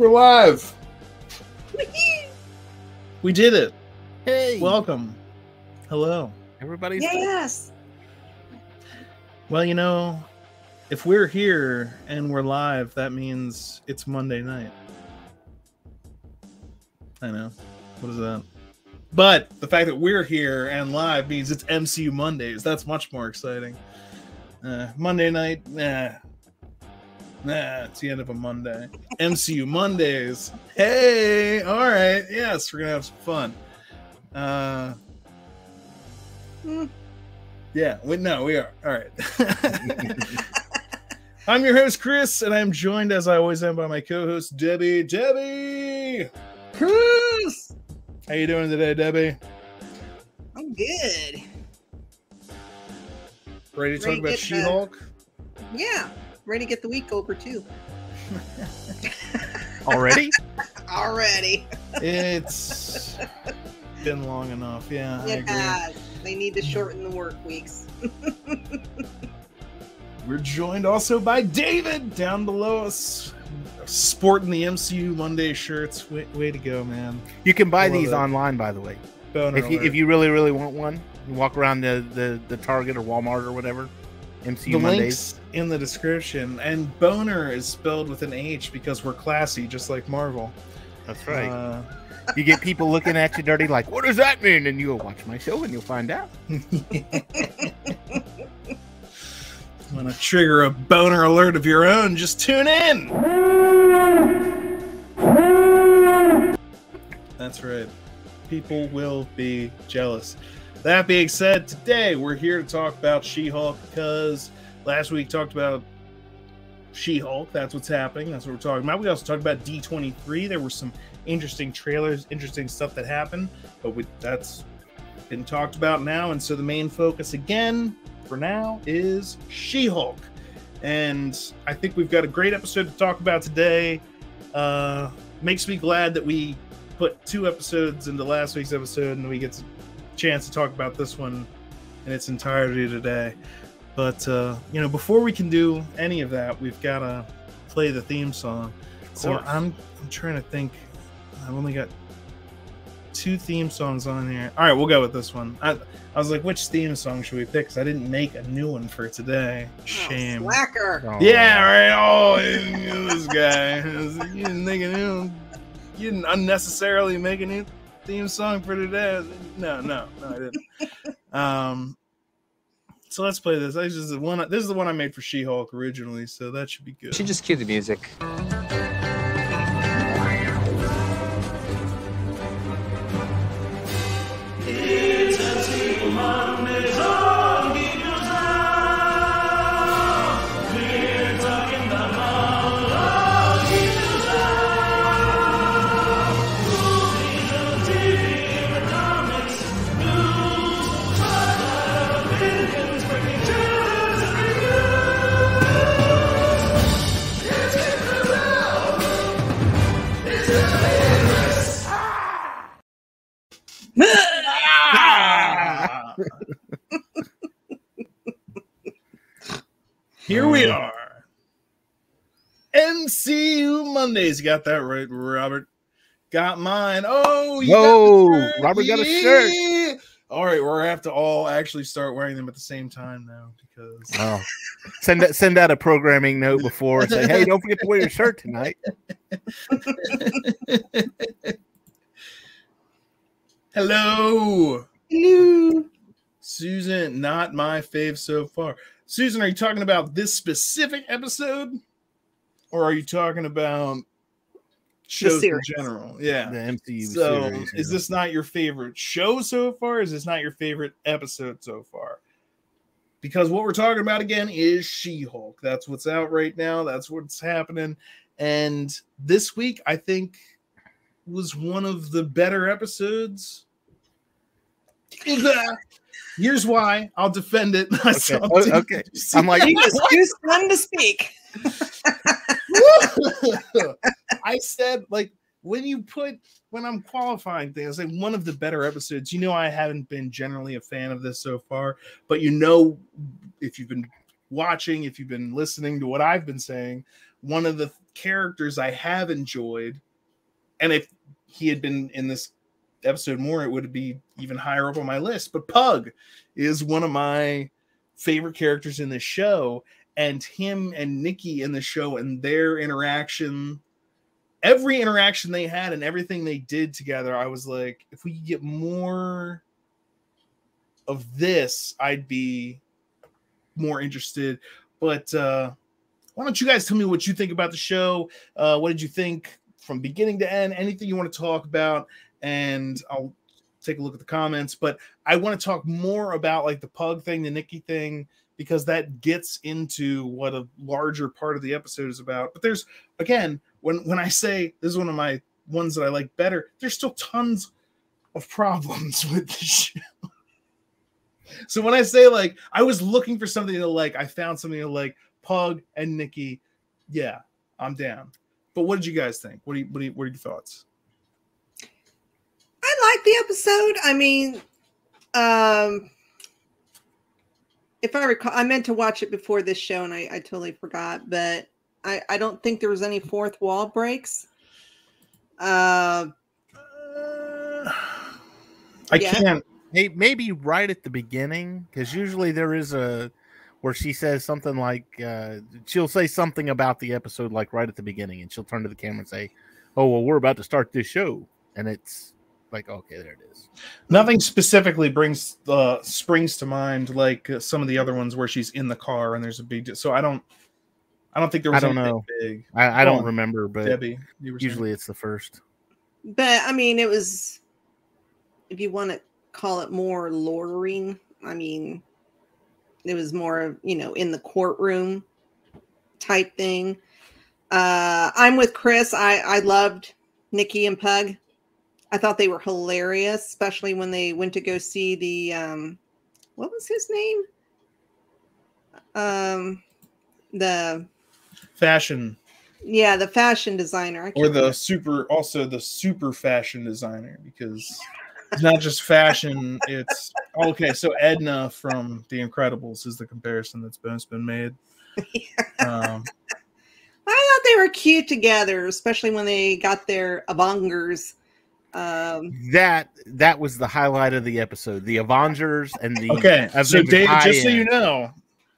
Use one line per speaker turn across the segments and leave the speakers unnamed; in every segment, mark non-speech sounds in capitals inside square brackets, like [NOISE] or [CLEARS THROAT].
We're live. we did it.
Hey,
Welcome. Hello.
Everybody.
Yes.
Well, you know, if we're here and we're live, that means it's Monday night. I know. What is that? But the fact that we're here and live means it's MCU Mondays. That's much more exciting. Uh, Monday night, nah. Nah, it's the end of a Monday. MCU Mondays. Hey, all right. Yes, we're going to have some fun. Uh,
Hmm.
yeah, we no, we are. All right. [LAUGHS] I'm your host, Chris, and I'm joined as I always am by my co-host, Debbie. Debbie!
Chris.
How you doing today, Debbie?
I'm good.
Ready to talk
Ready to
about
get
She-Hulk?
Yeah. Ready to get the week over too.
already. [LAUGHS]
Already.
It's [LAUGHS] been long enough. Yeah, I
It
agree.
has. They need to shorten the work weeks. [LAUGHS]
We're joined also by David down below us, sporting the MCU Monday shirts. Way, way to go, man!
You can buy
love
these
it.
online, by the way.
Boner
If you
alert.
if you really really want one, you walk around the the, the Target or Walmart or whatever. MCU
the
Mondays.
links in the description, and boner is spelled with an H because we're classy, just like Marvel.
That's right.
Uh, [LAUGHS]
you get people looking at you dirty, like, "What does that mean?" And you'll watch my show, and you'll find out. [LAUGHS]
Want to trigger a boner alert of your own? Just tune in. That's right. People will be jealous. That being said, today we're here to talk about She-Hulk because last week talked about She-Hulk. That's what's happening. That's what we're talking about. We also talked about D23. There were some interesting trailers, interesting stuff that happened, but we, that's been talked about now. And so the main focus again for now is She Hulk. And I think we've got a great episode to talk about today. Uh, makes me glad that we put two episodes into last week's episode and we get a chance to talk about this one in its entirety today. But, uh, you know, before we can do any of that, we've got to play the theme song. So. I'm, I'm trying to think. I've only got two theme songs on here. All right, we'll go with this one. I, I was like, which theme song should we pick? Because I didn't make a new one for today. Shame.
Oh, slacker.
Oh.
yeah, right. Oh, this guy. [LAUGHS] You didn't make a new. You didn't unnecessarily make a new theme song for today. No, no, no, I didn't. Um. So let's play this. This is the one. This is the one I made for She-Hulk originally, so that should be good.
She just cue the music.
Here we
Oh.
are. MCU Mondays. You got that right, Robert. Got mine. Oh, you
Whoa,
got.
Robert got a shirt.
Yeah. All right, we're gonna have to all actually start wearing them at the same time now because
Oh. Send that send out a programming note before and say, "Hey, don't forget to wear your shirt tonight." [LAUGHS]
hello.
Hello.
Susan, not my fave so far. Susan, are you talking about this specific episode? Or are you talking about shows in general? Yeah.
The MCU
So
series.
is this not your favorite show so far? Is this not your favorite episode so far? Because what we're talking about again is She-Hulk. That's what's out right now. That's what's happening. And this week, I think, was one of the better episodes. [LAUGHS] [LAUGHS] Here's why I'll defend it. [LAUGHS] I saw
Oh,
Dave-
okay. I'm like,
He was too stunned to speak. [LAUGHS]
I said like when you put when I'm qualifying things, like one of the better episodes. You know, I haven't been generally a fan of this so far, but you know, if you've been watching, if you've been listening to what I've been saying, one of the characters I have enjoyed, and if he had been in this episode more, it would be even higher up on my list. But Pug is one of my favorite characters in this show, and him and Nikki in the show and their interaction, every interaction they had and everything they did together, I was like, if we could get more of this, I'd be more interested. But uh why don't you guys tell me what you think about the show? Uh what did you think from beginning to end? Anything you want to talk about? And I'll take a look at the comments. But I want to talk more about like the pug thing, the Nikki thing, because that gets into what a larger part of the episode is about. But there's again, when when I say this is one of my ones that I like better, there's still tons of problems [LAUGHS] with the show. So when I say like I was looking for something to like, I found something to like Pug and Nikki. Yeah, I'm down. But what did you guys think? What do you what, you, what are your thoughts?
I like the episode. I mean, um, if I recall, I meant to watch it before this show and I, I totally forgot, but I, I don't think there was any fourth wall breaks. Uh,
I
Yeah.
can't.
Hey, maybe right at the beginning, because usually there is a where she says something like uh, she'll say something about the episode like right at the beginning, and she'll turn to the camera and say, "Oh well, we're about to start this show," and it's like, okay, there it is.
Nothing specifically brings uh springs to mind like uh, some of the other ones where she's in the car and there's a big. So I don't. I don't think there
I
was
don't
anything
know.
big.
I, I don't
on,
remember, but
Debbie, you were saying?
usually it's the first.
but I mean, it was, if you want to call it more loitering, I mean, it was more, you know, in the courtroom type thing. Uh, I'm with Chris. I, I loved Nikki and Pug. I thought they were hilarious, especially when they went to go see the, um, what was his name? Um, the,
fashion
yeah, the fashion designer.
Or the super also the super fashion designer because it's not just fashion [LAUGHS] it's okay so edna from the incredibles is the comparison that's been, been made [LAUGHS] um
I thought they were cute together, especially when they got their abongers. Um,
That that was the highlight of the episode. The Avengers and the
okay so
Avengers
dave just so you know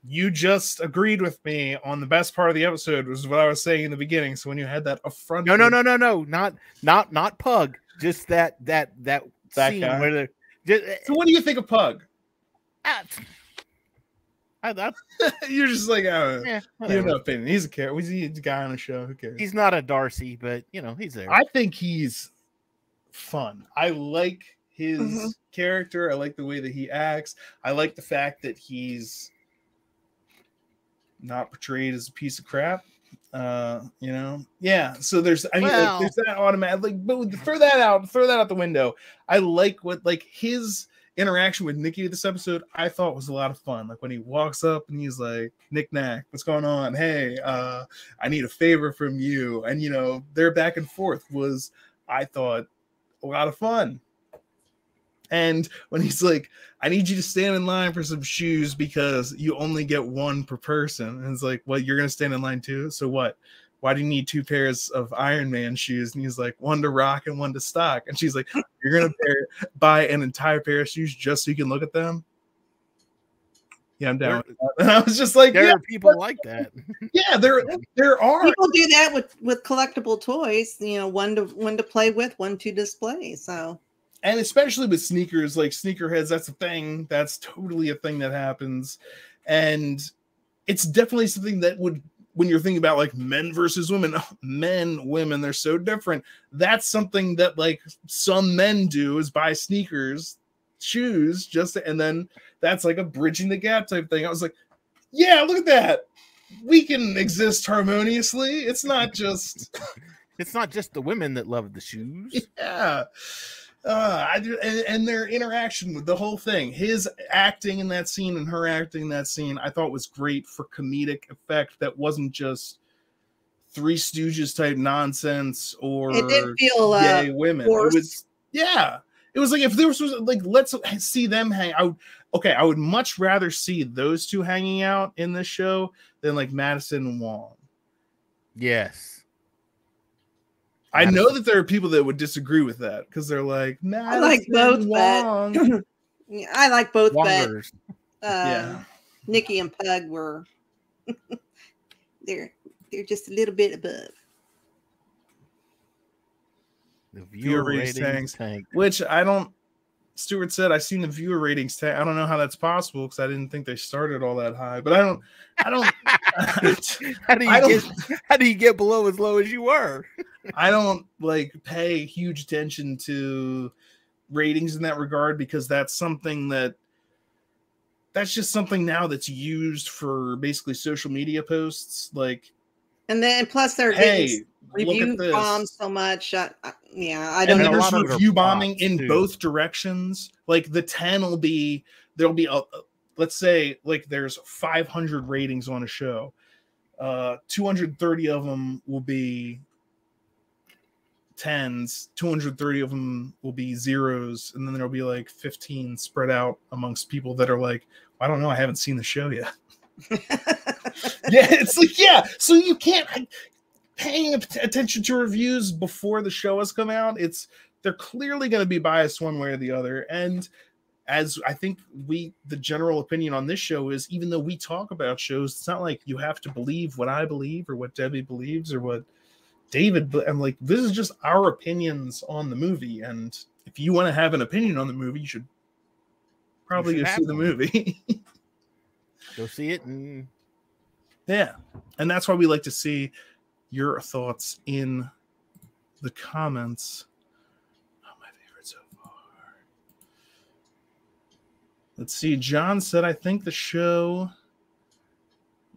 you just agreed with me on the best part of the episode was what i was saying in the beginning so when you had that affront
No, no, no, no, no, not not not Pug. Just that that that,
That
scene
guy?
where the just,
so what do you think of pug
ah, I, I, [LAUGHS]
you're just like uh,
yeah,
you have no opinion he's a character he's a guy on the show who cares
He's not a Darcy, but you know he's there.
I think he's fun. I like his
Mhm.
character. I like the way that he acts. I like the fact that he's not portrayed as a piece of crap. Uh, you know, yeah. So there's, I mean, like, there's that automatic. Like, but throw that out, throw that out the window. I like what like his interaction with Nikki this episode. I thought was a lot of fun. Like when he walks up and he's like, "Nick Knack, what's going on? Hey, uh, I need a favor from you." And you know, their back and forth was, I thought, a lot of fun. And when he's like, I need you to stand in line for some shoes because you only get one per person. And it's like, well, you're going to stand in line too. So what? Why do you need two pairs of Iron Man shoes? And he's like, one to rock and one to stock. And she's like, you're going [LAUGHS] to buy an entire pair of shoes just so you can look at them? Yeah, I'm down. with that. And [LAUGHS] I was just like,
there
yeah,
are people like that. [LAUGHS]
yeah, there, there are.
people do that with with collectible toys. You know, one to one to play with, one to display. So
and especially with sneakers like sneakerheads that's a thing that's totally a thing that happens and it's definitely something that would when you're thinking about like men versus women oh, men women they're so different that's something that like some men do is buy sneakers shoes just to- and then that's like a bridging the gap type thing i was like yeah look at that we can exist harmoniously it's not just [LAUGHS]
It's not just the women that love the shoes.
yeah. Uh, I do, and, and their interaction with the whole thing, his acting in that scene and her acting in that scene, I thought was great for comedic effect. That wasn't just Three Stooges type nonsense or
it did feel uh,
gay women. It was yeah. It was like if there was like let's see them hang. I would okay. I would much rather see those two hanging out in this show than like Madison and Wong.
Yes.
I know that there are people that would disagree with that because they're like, nah, [LAUGHS]
I like both, but I like both,
Wongers.
but uh,
yeah.
Nikki and Pug were [LAUGHS] they're they're just a little bit above.
The
Viewer
viewer
ratings
ratings
tank.
tank.
Which I don't. Stewart said, "I've seen the viewer ratings. Ta- I don't know how that's possible because I didn't think they started all that high. But I don't. I don't. [LAUGHS] [LAUGHS]
How do you get? How do you get below as low as you were? [LAUGHS]
I don't like pay huge attention to ratings in that regard because that's something that that's just something now that's used for basically social media posts. Like,
And then plus they're
hey,
getting review
at this.
bombed so much. I, I, yeah, I don't
And
know.
there's
lot of
review bombing in
too.
both directions. Like the 10 will be there'll be a let's say like there's 500 ratings on a show. Uh 230 of them will be tens, 230 of them will be zeros, and then there'll be like 15 spread out amongst people that are like, I don't know, I haven't seen the show yet. [LAUGHS] [LAUGHS] yeah, it's like yeah. So you can't I- paying attention to reviews before the show has come out. It's they're clearly going to be biased one way or the other. And as I think we, the general opinion on this show is, even though we talk about shows, it's not like you have to believe what I believe or what Debbie believes or what David. I'm like, this is just our opinions on the movie. And if you want to have an opinion on the movie, you should probably
should
go see the movie. [LAUGHS]
Go see it and
Yeah. And that's why we like to see your thoughts in the comments. Oh, my favorite so far. Let's see. John said, I think the show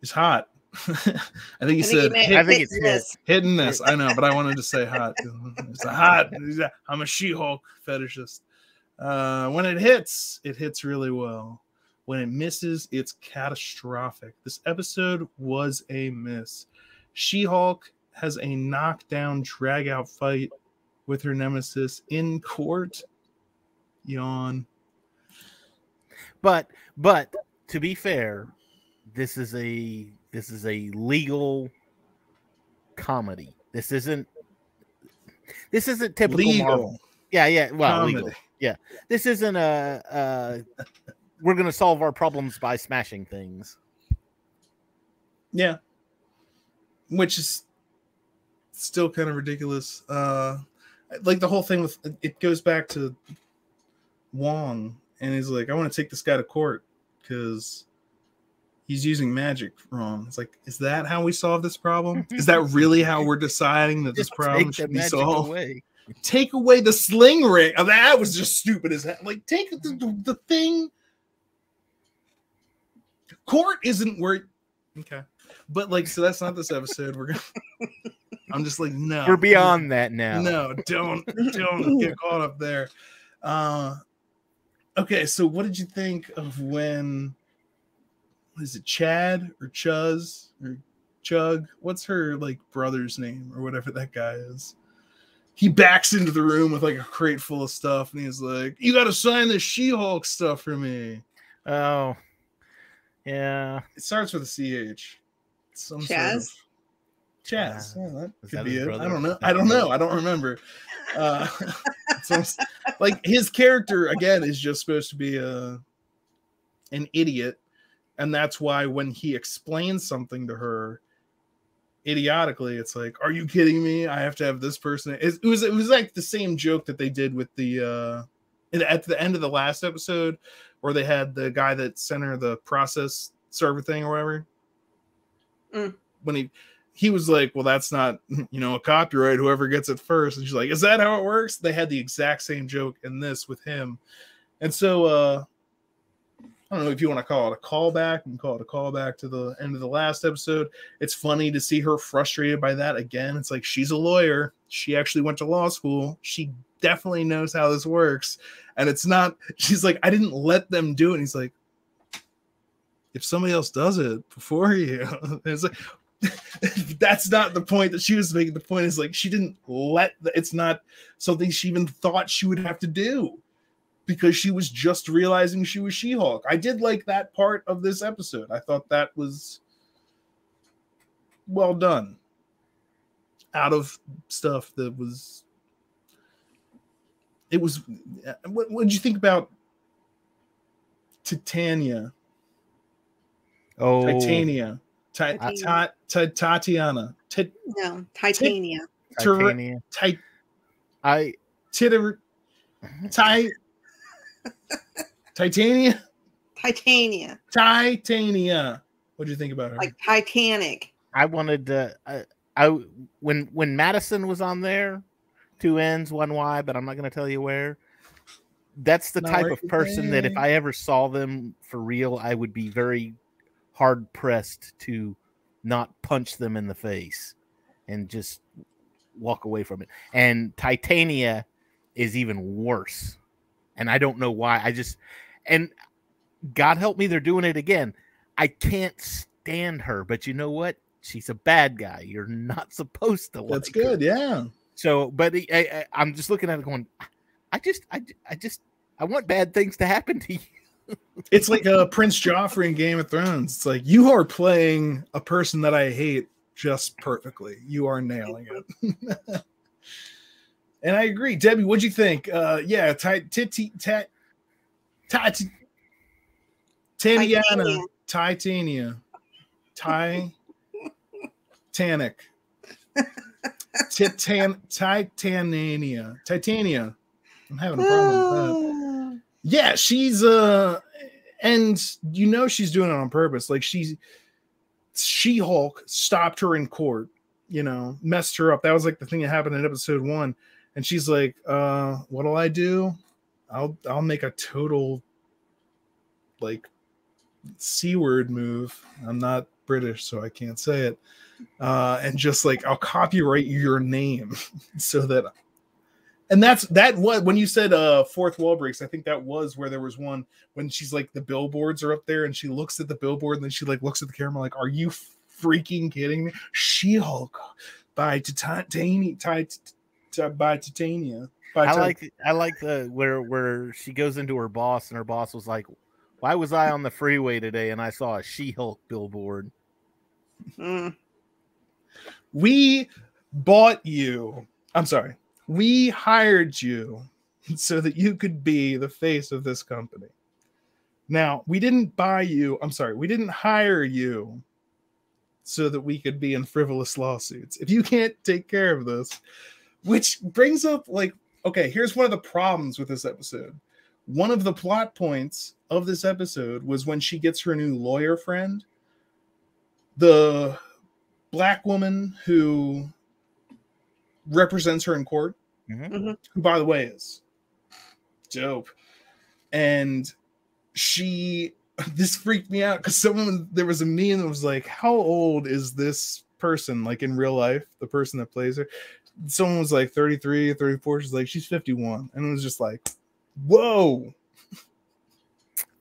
is hot. [LAUGHS] I think he
I think
said
may-
hit,
I think it's
hit
hit.
this.
hitting this. I know, but I wanted to say hot. [LAUGHS] It's a hot. I'm a She Hulk fetishist. Uh, when it hits, it hits really well. When it misses, it's catastrophic. This episode was a miss. She Hulk has a knockdown, drag out fight with her nemesis in court. Yawn.
but but to be fair, this is a this is a legal comedy. This isn't this isn't typical Marvel. Yeah, yeah. Well,
comedy.
legal. Yeah. This isn't a uh we're gonna solve our problems by smashing things.
Yeah. Which is still kind of ridiculous. Uh like the whole thing with it goes back to Wong and he's like, I want to take this guy to court because he's using magic wrong. It's like, is that how we solve this problem? [LAUGHS] Is that really how we're deciding that this problem should be solved?
away.
Take away the sling ring. Oh, that was just stupid as hell. Like, take the, the, the thing. Court isn't where. Okay. But like, so that's not this episode. We're gonna. [LAUGHS] I'm just like, no.
We're beyond that now.
No, don't don't get [LAUGHS] caught up there. Uh okay, so what did you think of when is it Chad or Chuz or Chug? What's her like brother's name or whatever that guy is? He backs into the room with like a crate full of stuff and he's like, You gotta sign this She-Hulk stuff for me.
Oh. Yeah.
It starts with a CH. Some
Chaz?
sort of Chaz. Yeah, that
Is
could
that
be
his
it. I don't know. I don't know. I don't remember. [LAUGHS] Uh, [LAUGHS] so like his character again is just supposed to be a an idiot, and that's why when he explains something to her idiotically, it's like, "Are you kidding me? I have to have this person." It, it was it was like the same joke that they did with the uh in- at the end of the last episode, where they had the guy that sent her the process server thing or whatever.
Mm.
When he he was like, "Well, that's not [LAUGHS] you know a copyright. Whoever gets it first. And she's like, "Is that how it works?" They had the exact same joke in this with him, and so uh I don't know if you want to call it a callback. and call it a callback to the end of the last episode. It's funny to see her frustrated by that again. It's like she's a lawyer. She actually went to law school. She definitely knows how this works. And it's not, [LAUGHS] she's like, I didn't let them do it. And he's like, if somebody else does it before you, [LAUGHS] it's like, [LAUGHS] that's not the point that she was making. The point is like, she didn't let, the, it's not something she even thought she would have to do because she was just realizing she was She Hulk. I did like that part of this episode. I thought that was well done. out of stuff that was it was uh, what what did you think about Titania?
Oh,
Titania. Ti-
I-
Ta- Ta- Tatiana. Ti-
No, Titania.
Tir-
Titania.
Ti-
I
Titter- Ti- [LAUGHS] Titania.
Titania.
Titania. What do you think about her?
Like Titanic.
I wanted to. I, I when when Madison was on there, two N's, one Y, but I'm not going to tell you where. That's the
Not
type of person that if. I ever saw them for real, I would be very hard pressed to not punch them in the face and just walk away from it. And Titania is even worse. And I don't know why. I just and God help me, they're doing it again. I can't stand her, but you know what? She's a bad guy. You're not [LAUGHS] supposed to.
That's
like her.
good. Yeah.
So, but I, I, I'm just looking at it going, I just, I, I just, I want bad things to happen to you.
It's like uh, Prince Joffrey in Game of Thrones. It's like you are playing a person that I hate just perfectly. You are nailing it. [LAUGHS] and I agree. Debbie, what'd you think? Uh yeah, ti- titi tat tat Tatiana
Titania.
Titania Titanic [LAUGHS] Titan Titania Titania. I'm having a problem with that. [SIGHS] Yeah, she's uh and you know she's doing it on purpose. Like she's She-Hulk stopped her in court, you know, messed her up. That was like the thing that happened in episode 1. And she's like, uh, what'll I do? I'll I'll make a total like C-word move. I'm not British, so I can't say it. Uh, and just like I'll copyright your name [LAUGHS] so that and that's that what when you said uh fourth wall breaks i think that was where there was one when she's like the billboards are up there and she looks at the billboard and then she like looks at the camera like are you freaking kidding me she-hulk by titania by titania
I like, I like the where where she goes into her boss and her boss was like, "Why was I on the freeway today and I saw a She-Hulk billboard?"
mm.
We bought you i'm sorry we hired you [LAUGHS] so that you could be the face of this company. Now we didn't buy you i'm sorry we didn't hire you so that we could be in frivolous lawsuits. If you can't take care of this which brings up like okay here's one of the problems with this episode. One of the plot points of this episode was when she gets her new lawyer friend the black woman who represents her in court,
Mhm.
who by the way is dope. And she [LAUGHS] this freaked me out because someone there was a meme that was like, How old is this person like in real life? The person that plays her. Someone was like 33, 34. She's like, she's 51. And it was just like, whoa,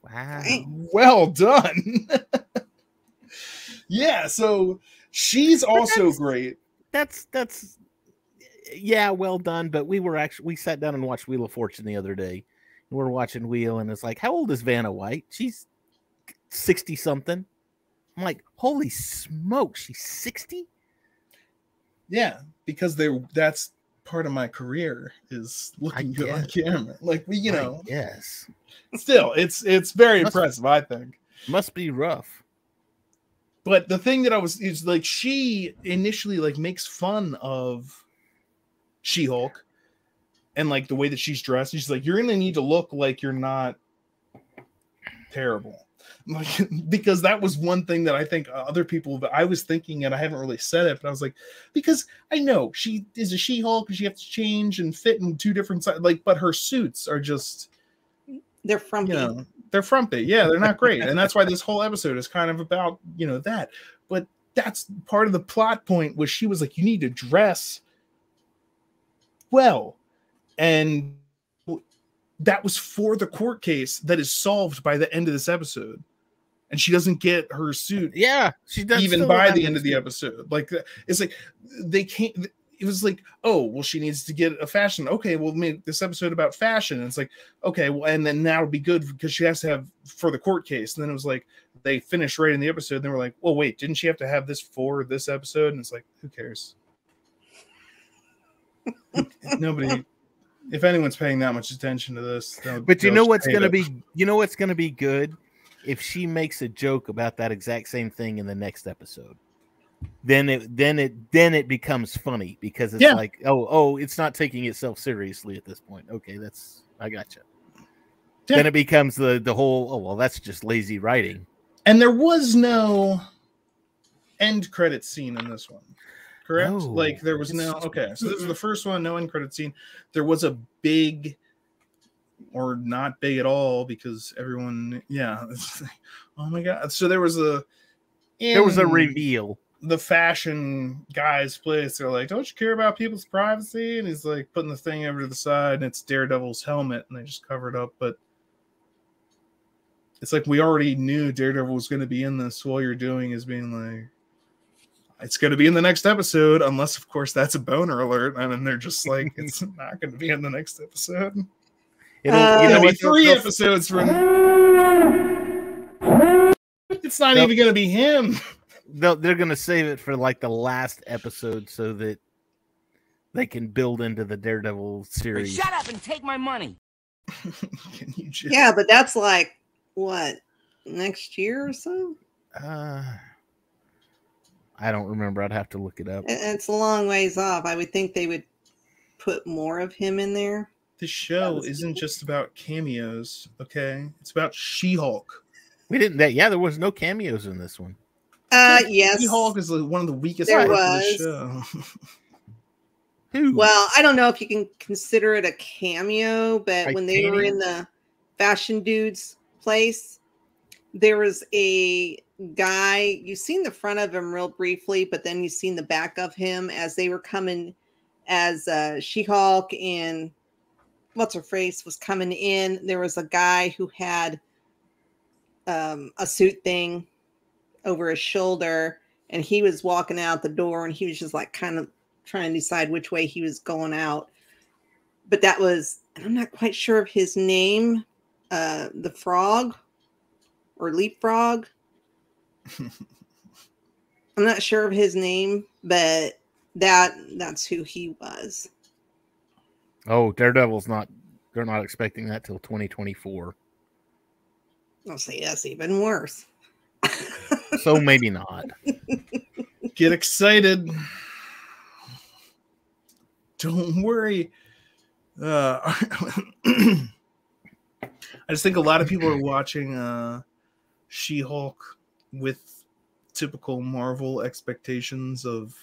Wow.
Well done. [LAUGHS] yeah, so she's also
that's-
great.
That's that's yeah, well done. But we were actually we sat down and watched Wheel of Fortune the other day. And we're watching Wheel, and it's like, how old is Vanna White? She's sixty something. I'm like, holy smoke, she's sixty.
Yeah, because they that's part of my career is looking good on camera. Like we, you know,
yes,
still it's it's very
Must-
impressive, I think.
must be rough.
But the thing that I was is like she initially like makes fun of She-Hulk and like the way that she's dressed. She's like, You're gonna need to look like you're not terrible. [LAUGHS] Like because that was one thing that I think other people I was thinking and I haven't really said it, but I was like, because I know she is a She-Hulk and she has to change and fit in two different sides, like, but her suits are just
They're from
you know they're frumpy. Yeah they're not great. And that's why [LAUGHS] this whole episode is kind of about you know that. But that's part of the plot point was she was like you need to dress well. And that was for the court case that is solved by the end of this episode. And she doesn't get her suit
Yeah, she doesn't
even by the end of the episode. Like it's like they can't. It was like, oh, well, she needs to get a fashion. Okay, we'll make this episode about fashion. And it's like, okay, well, and then now it'll be good because she has to have for the court case. And then it was like they finished writing the episode. And they were like, well, wait, didn't she have to have this for this episode? And it's like, who cares? [LAUGHS] Nobody, if anyone's paying that much attention to this,
But you know what's gonna
it.
be you know what's gonna be good if she makes a joke about that exact same thing in the next episode. Then it then it then it becomes funny because it's
Yeah.
like oh oh it's not taking itself seriously at this point. Okay, that's I gotcha.
Yeah.
Then it becomes the the whole oh well that's just lazy writing.
And there was no end credit scene in this one. Correct?
No,
like there was no okay. So this is the first one, no end credit scene. There was a big or not big at all because everyone yeah. [LAUGHS] oh my god. So there was a
There was a reveal.
The fashion guy's place. They're like, Don't you care about people's privacy? And he's like putting the thing over to the side and it's Daredevil's helmet and they just cover it up, but it's like we already knew Daredevil was going to be in this. All you're doing is being like, it's going to be in the next episode, unless, of course, that's a boner alert. And then they're just like, [LAUGHS] it's not going to be in the next episode.
It'll,
Uh,
you
It's
know
going to be three
they'll-
episodes from. [LAUGHS] It's not
Nope.
even going to be him. [LAUGHS]
they'll, they're going to save it for like the last episode so that they can build into the Daredevil series.
Shut up and take my money. [LAUGHS]
Can you just?
Yeah, but that's like what next year or so.
Uh, I don't remember. I'd have to look it up.
It's a long ways off. I would think they would put more of him in there.
The show isn't
cool.
just about cameos, okay? It's about She-Hulk.
We didn't. That yeah, there was no cameos in this one.
Uh, yes.
She-Hulk is one of the weakest
There
the
was.
show. [LAUGHS]
Who?
Well, I don't know if you can consider it a cameo, but when they were in the fashion dude's place, there was a guy. You've seen the front of him real briefly, but then you've seen the back of him as they were coming as uh, She Hulk and what's her face was coming in. There was a guy who had um, a suit thing over his shoulder, and he was walking out the door, and he was just like kind of trying to decide which way he was going out. But that was, and I'm not quite sure of his name, uh, the frog or leapfrog. [LAUGHS] I'm not sure of his name, but that that's who he was.
oh, Daredevil's not. They're not expecting that till 2024.
I'll say that's even worse. [LAUGHS]
So maybe not. [LAUGHS]
Get excited. Don't worry. Uh, [CLEARS THROAT] I just think a lot of people are watching uh, She-Hulk with typical Marvel expectations of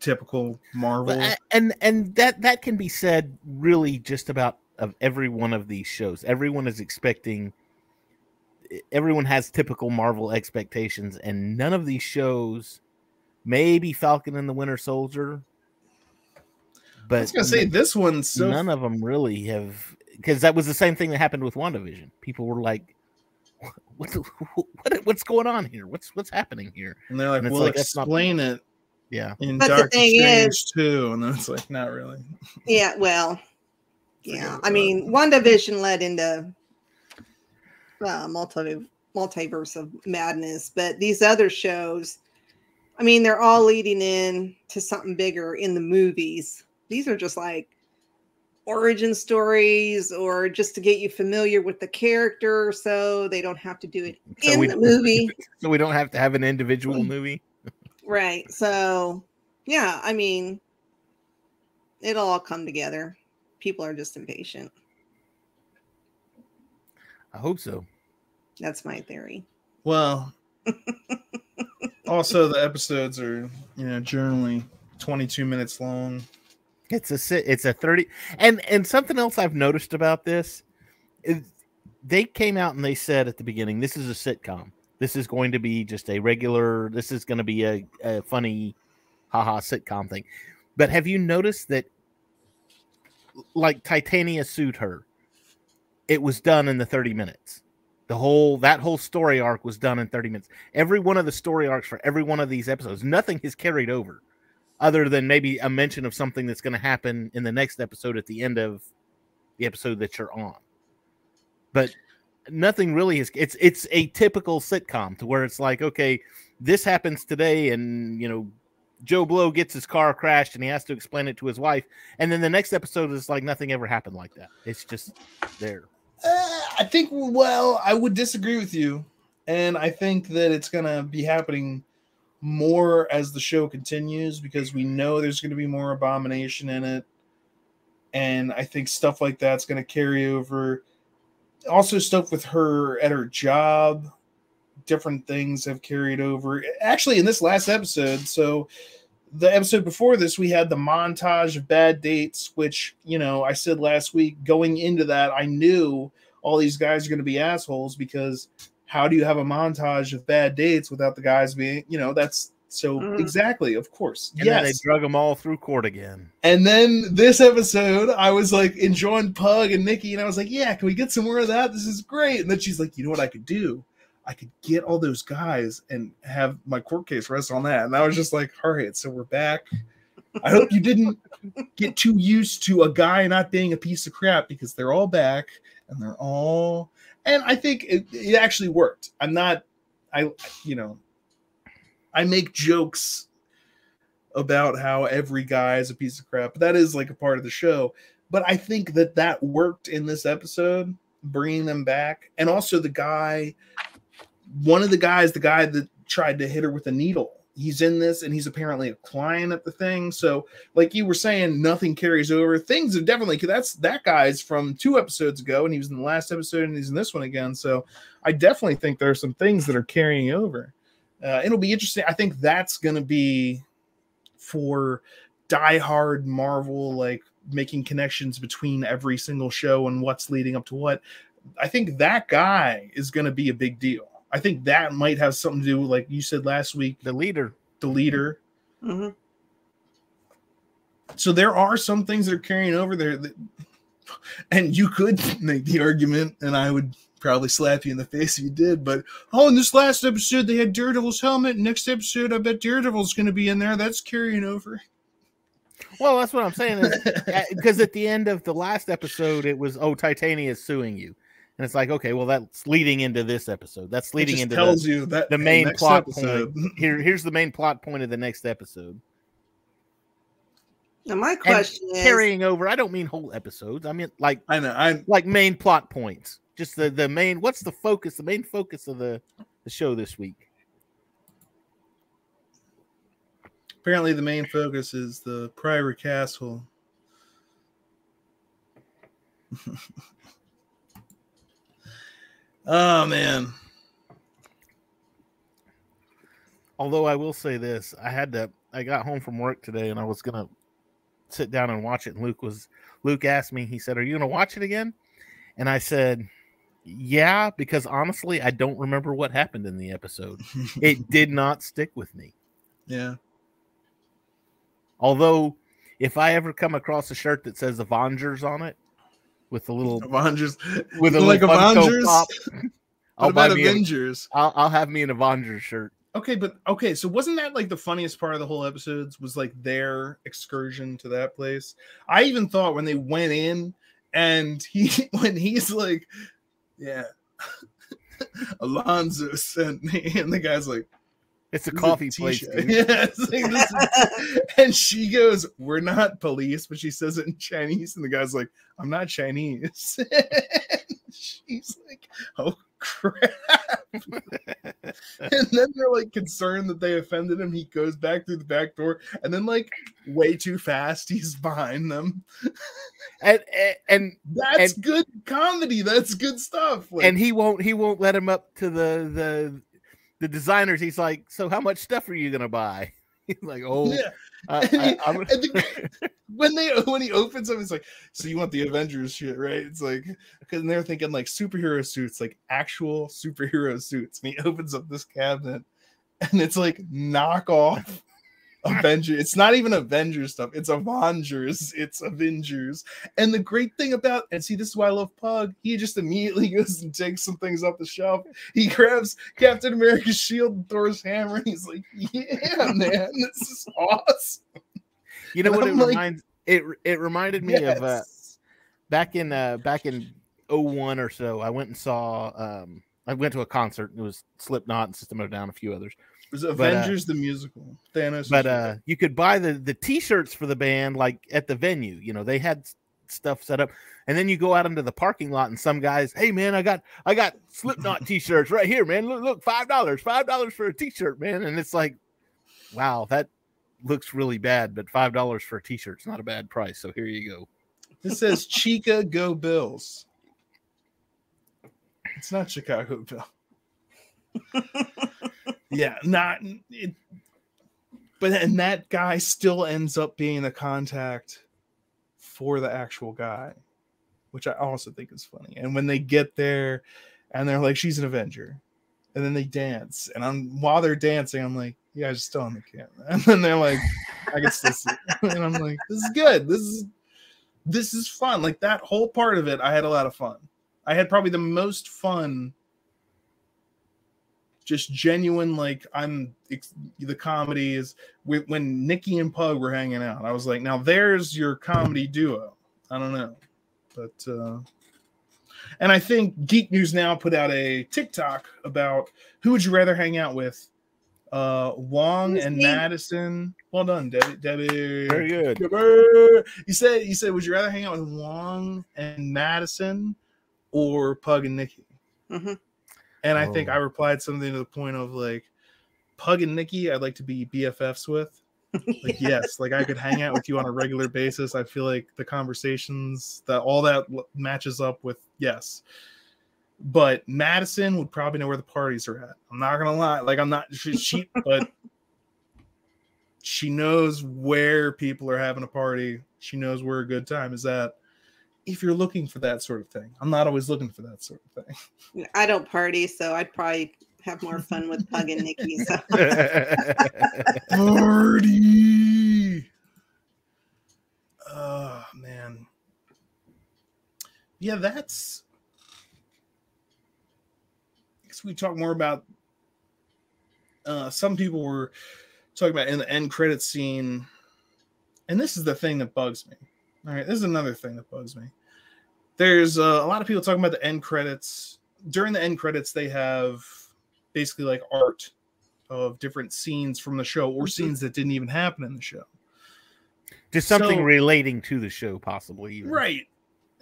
typical Marvel.
But, uh, and and that that can be said really just about of every one of these shows. Everyone is expecting. Everyone has typical Marvel expectations, and none of these shows, maybe Falcon and the Winter Soldier, but
I was gonna say this one's so
none of them really have because that was the same thing that happened with WandaVision. People were like, "What, what what's going on here? What's what's happening here?"
and they're like,
and
we'll
like, that's not-
explain it
Yeah,
in
But the
Doctor
thing
Strange
is-
too, and then it's like, not really.
Yeah, well, yeah. I
about
mean, WandaVision led into uh, multi multiverse of madness, but these other shows, I mean, they're all leading in to something bigger in the movies. These are just like origin stories or just to get you familiar with the character so they don't have to do it
So
in the movie. [LAUGHS]
so we don't have to have an individual movie.
Right. So, yeah, I mean, it'll all come together. People are just impatient.
I hope so.
That's my theory.
Well, [LAUGHS] also the episodes are you know generally 22 minutes long.
It's a si- it's a 30 and and something else I've noticed about this is they came out and they said at the beginning this is a sitcom. This is going to be just a regular this is going to be a, a funny haha sitcom thing. But have you noticed that like Titania sued her? It was done in the 30 minutes. The whole that whole story arc was done in 30 minutes. Every one of the story arcs for every one of these episodes, nothing has carried over other than maybe a mention of something that's going to happen in the next episode at the end of the episode that you're on. But nothing really is it's it's a typical sitcom to where it's like okay, this happens today and you know Joe Blow gets his car crashed and he has to explain it to his wife. And then the next episode is like nothing ever happened like that. It's just there.
Uh, I think, well, I would disagree with you. And I think that it's going to be happening more as the show continues because we know there's going to be more abomination in it. And I think stuff like that's going to carry over. Also, stuff with her at her job, different things have carried over. Actually, in this last episode, so the episode before this, we had the montage of bad dates, which, you know, I said last week going into that, I knew all these guys are going to be assholes because how do you have a montage of bad dates without the guys being, you know, that's so
Mhm.
exactly, of course.
And then they drug them all through court again.
And then this episode, I was like enjoying Pug and Nikki, and I was like, yeah, can we get some more of that? This is great. And then she's like, you know what I could do? I could get all those guys and have my court case rest on that. And I was just like, all right, so we're back. I hope you didn't get too used to a guy not being a piece of crap because they're all back and they're all and I think it, it actually worked. I'm not I you know I make jokes about how every guy is a piece of crap, but that is like a part of the show. But I think that that worked in this episode, bringing them back, and also the guy, one of the guys, the guy that tried to hit her with a needle. He's in this, and he's apparently a client at the thing. So, like you were saying, nothing carries over. Things have definitely. Because that's that guy's from two episodes ago, and he was in the last episode, and he's in this one again. So, I definitely think there are some things that are carrying over. Uh, it'll be interesting. I think that's going to be for diehard Marvel, like making connections between every single show and what's leading up to what. I think that guy is going to be a big deal. I think that might have something to do, like you said last week,
The leader.
the leader.
hmm
So there are some things that are carrying over there, that, and you could make the argument, and I would probably slap you in the face if you did. But oh, in this last episode they had Daredevil's helmet. Next episode, I bet Daredevil's going to be in there. That's carrying over.
Well, that's what I'm saying. Because [LAUGHS] at the end of the last episode, it was, oh, Titania is suing you. And it's like, okay, well, that's leading into this episode. That's leading into
tells
the,
you that
the main plot
episode-
point. [LAUGHS] Here, here's the main plot point of the next episode.
Now my
And
question is,
carrying over, I don't mean whole episodes. I mean like
I know. I'm
like main plot points. Just the the main. What's the focus? The main focus of the the show this week.
apparently the main focus is the Priory Castle. [LAUGHS] oh man.
Although I will say this, I had to. I got home from work today, and I was gonna sit down and watch it. And Luke was. Luke asked me. He said, "Are you gonna watch it again?" And I said, "Yeah," because honestly, I don't remember what happened in the episode. [LAUGHS] It did not stick with me.
yeah.
Although, if I ever come across a shirt that says Avengers on it, with a little
Avengers.
with a [LAUGHS]
like
little
Avengers.
Pop, [LAUGHS] I'll buy
about
me. A,
Avengers?
I'll, I'll have me an Avengers shirt.
Okay, but okay, so wasn't that like the funniest part of the whole episodes was like their excursion to that place? I even thought when they went in and he [LAUGHS] when he's like, Yeah, Alonzo sent me, and the guy's like,
It's a
"Who's
coffee place.
Tisha?"
dude. [LAUGHS]
Yeah, like, this is- and she goes, We're not police, but she says it in Chinese, and the guy's like, I'm not Chinese. [LAUGHS] She's like, Oh crap. and then they're like concerned that they offended him. He goes back through the back door, and then like way too fast, he's behind them.
and and and,
That's
And-
good comedy. That's good stuff. Like,
and he won't he won't let him up to the the the designers. He's like, so how much stuff are you gonna buy? [LAUGHS] He's like, oh,
yeah.
I,
And
I, I'm-
and the- when they when he opens them, it's like, so you want the Avengers shit, right? It's like because they're thinking like superhero suits, like actual superhero suits. And he opens up this cabinet, and it's like knockoff Avengers. It's not even Avengers stuff. It's Avengers. It's Avengers. And the great thing about and see, this is why I love Pug. He just immediately [LAUGHS] goes and takes some things off the shelf. He grabs Captain America's shield, and Thor's hammer, and he's like, "Yeah, [LAUGHS] man, this is awesome."
you know
and
what it
I'm like,
reminds it it reminded me of uh, back in uh back in 01 or so. I went and saw um I went to a concert. It was Slipknot and System of a Down, a few others.
Was Avengers the musical. Thanos.
but uh you could buy the the t-shirts for the band like at the venue you know they had stuff set up and then you go out into the parking lot and some guys hey man i got i got slipknot [LAUGHS] t-shirts right here man look look five dollars five dollars for a t-shirt man and it's like wow that looks really bad but five dollars for a t-shirt's not a bad price so here you go
this says [LAUGHS] Chica Go Bills. It's not Chicago Bill. Yeah, not it. But and that guy still ends up being the contact for the actual guy, which I also think is funny. And when they get there, and they're like, "She's an Avenger," and then they dance, and I'm while they're dancing, I'm like, "You guys are still on the camera," [LAUGHS] and then they're like, "I can still see," [LAUGHS] and I'm like, "This is good. This is." this is fun. Like that whole part of it, I had a lot of fun. I had probably the most fun. Just genuine, like I'm. The comedy is when Nikki and Pug were hanging out. I was like, now there's your comedy duo. I don't know, but uh and I think Geek News now put out a TikTok about who would you rather hang out with, uh Wong and
Disney.
Madison. Well done, Debbie. Debbie.
very good
You said you said would you rather hang out with Wong and Madison or Pug and Nikki?
Mhm.
And I think
Oh.
I replied something to the point of like Pug and Nikki I'd like to be BFFs with. [LAUGHS] Like yes, like I could hang out with you on a regular basis. I feel like the conversations that all that matches up with yes. But Madison would probably know where the parties are at. I'm not gonna lie. Like I'm not she, she but she knows where people are having a party. She knows where a good time is at. If you're looking for that sort of thing, I'm not always looking for that sort of thing.
I don't party, so I'd probably have more fun with Pug and Nikki. So [LAUGHS]
Party. Oh man. Yeah, that's. I guess we talk more about. Uh, some people were talking about in the end credit scene, and this is the thing that bugs me. All right, this is another thing that bugs me. There's uh, a lot of people talking about the end credits. During the end credits, they have basically like art of different scenes from the show or scenes that didn't even happen in the show.
just something
So-
relating to the show possibly even.
Right.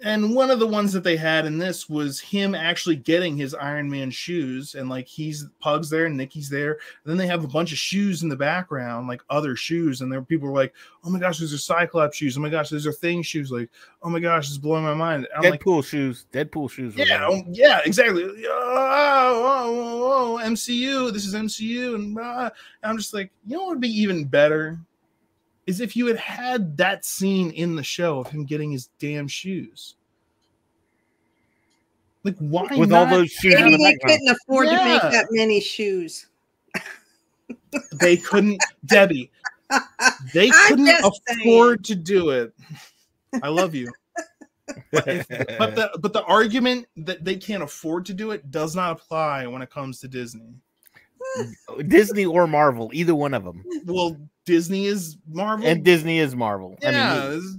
And one of the ones that they had in this was him actually getting his Iron Man shoes, and like he's Pug's there, and Nikki's there. And then they have a bunch of shoes in the background, like other shoes, and there people were like, "Oh my gosh, those are Cyclops shoes! Oh my gosh, those are Thing shoes!" Like, "Oh my gosh, it's blowing my mind." I'm like,
deadpool shoes deadpool shoes
Yeah, oh, yeah, exactly. Oh, oh, oh, oh, MCU. This is MCU, and uh, I'm just like, you know, what would be even better is if you had had that scene in the show of him getting his damn shoes. Like, why
with
not?
all those shoes
maybe
the
they
background.
couldn't afford to make that many shoes.
They couldn't, Debbie. They couldn't
just
afford to do it. I love you. but the but the argument that they can't afford to do it does not apply when it comes to Disney.
Disney or Marvel, either one of them.
Well, Disney is Marvel.
And Disney is Marvel.
yeah,
I mean,
this-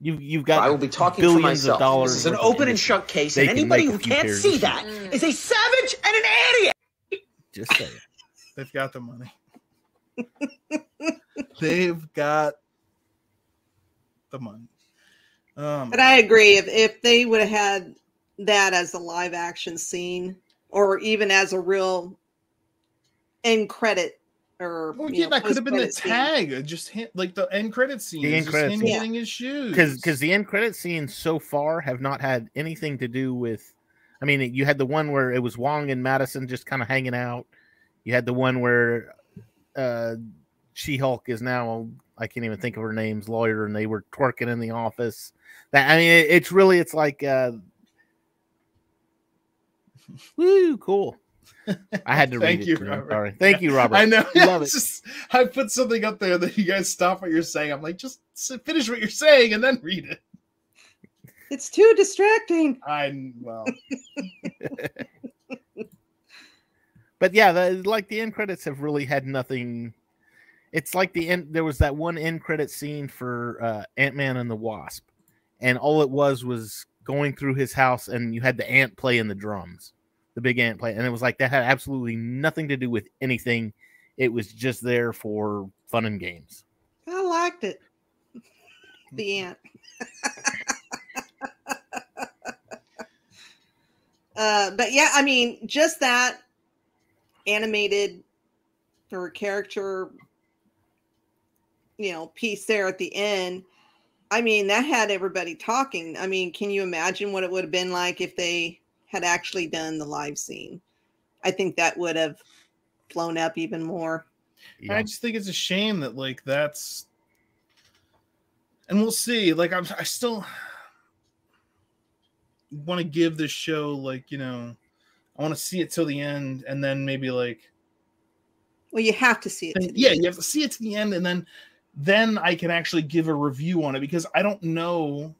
you you've got
I will be talking for
billions of
myself.
dollars
This is an open and shut case, and anybody who can't see
of
that
shoes.
is a savage and an idiot.
just saying. [LAUGHS]
they've got the money. [LAUGHS] they've got the money. Um,
But I agree. If if they would have had that as a live action scene, or even as a real end credit, or
well, yeah,
know,
that could have been the
post-credit scene.
tag. Just hit like the end credit scene.
The
is
end
just
credit
him
scene.
getting his shoes.
because because the end credit scenes so far have not had anything to do with i mean you had the one where it was wong and madison just kind of hanging out you had the one where uh she-hulk is now i can't even think of her name's lawyer and they were twerking in the office that i mean it- it's really it's like uh [LAUGHS] woo cool i had to
Thank
read
you,
it to you, I'm
Robert.
sorry thank you robert
I know.
Love [LAUGHS] it.
just I put something up there that you guys stop what you're saying. I'm like, just finish what you're saying and then read it.
It's too distracting.
I well, [LAUGHS]
but yeah, the, like the end credits have really had nothing. It's like the end. There was that one end credit scene for uh, Ant Man and the Wasp, and all it was was going through his house, and you had the ant playing the drums, the big ant play, and it was like that had absolutely nothing to do with anything It was just there for fun and games.
I liked it. [LAUGHS] The ant. [LAUGHS] uh, but yeah, I mean, just that animated or character, you know, piece there at the end. I mean, that had everybody talking. I mean, can you imagine what it would have been like if they had actually done the live scene? I think that would have blown up even more.
Yeah.
I just think it's a shame that like that's, and we'll see. Like I'm, I still want to give this show like you know, I want to see it till the end, and then maybe like
Well, you have to see it. to the
yeah,
end.
you have to see it to the end, and then then I can actually give a review on it because I don't know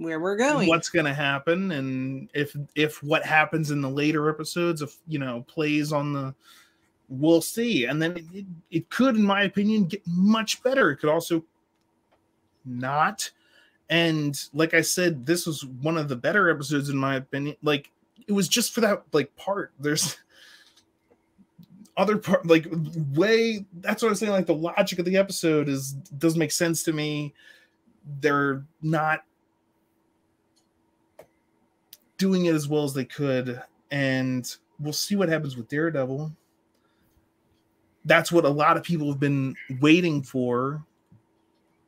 where we're going.
what's going to happen and if if what happens in the later episodes if you know plays on the we'll see. And then it, it could in my opinion get much better. It could also not. And like i said this was one of the better episodes in my opinion. Like it was just for that like part. There's other part like way that's what i'm saying like the logic of the episode is doesn't make sense to me. They're not doing it as well as they could and we'll see what happens with daredevil. That's what a lot of people have been waiting for.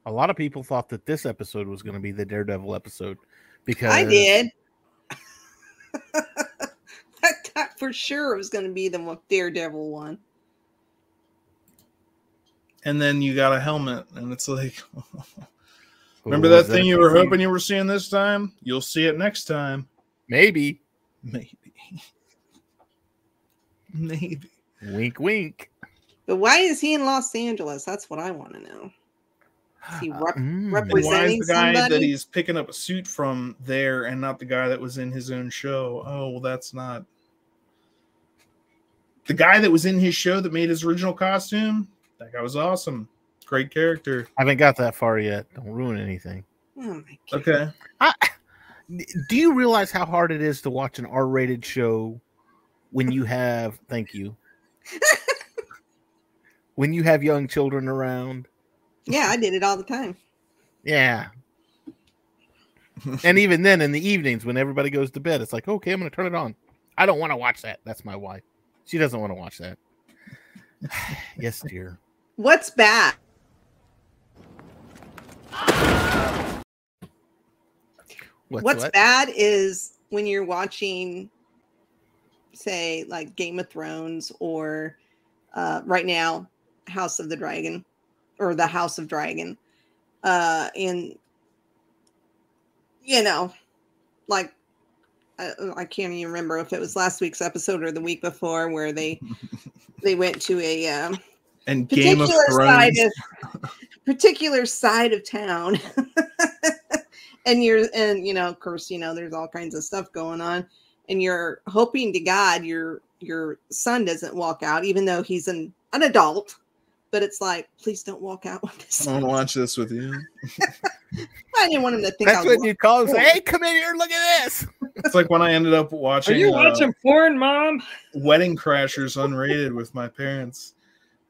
A lot of people thought that this episode was going to be the Daredevil episode because
I did. [LAUGHS] I thought for sure it was going to be the Daredevil one.
and then you got a helmet and it's like [LAUGHS] remember
was
that? thing you were hoping you were seeing this time? You'll see it next time
Maybe.
maybe [LAUGHS] maybe
Wink, wink.
But why is he in Los Angeles? That's what I want to know. Is he rep-
Mm.
rep-
And why is the guy that he's picking up a suit from there and not the guy that was in his own show? Oh, well, that's not the guy that was in his show that made his original costume. That guy was awesome. Great character.
I haven't got that far yet. Don't ruin anything.
Oh my god.
Do you realize how hard it is to watch an R-rated show when you have thank you [LAUGHS] when you have young children around?
Yeah, I did it all the time.
Yeah. and even then, in the evenings when everybody goes to bed, it's like, okay, I'm going to turn it on. I don't want to watch that. That's my wife. She doesn't want to watch that. [SIGHS] yes, dear.
What's bad?
What's,
What's
what?
bad is when you're watching, say, like Game of Thrones or uh, right now House of the Dragon or the House of Dragon, uh, and you know, like I, I can't even remember if it was last week's episode or the week before where they [LAUGHS] they went to a um,
And Game of
particular side of particular side of town [LAUGHS] and you're and you know of course you know there's all kinds of stuff going on and you're hoping to god your your son doesn't walk out even though he's an an adult but it's like please don't walk out with this
I want to watch this with you. [LAUGHS]
i didn't want him to think I
That's
was
when you call and say, hey, come in here, look at this.
It's like when I ended up watching
Are
watching,
you
uh,
watching porn, mom?
Wedding Crashers unrated with my parents.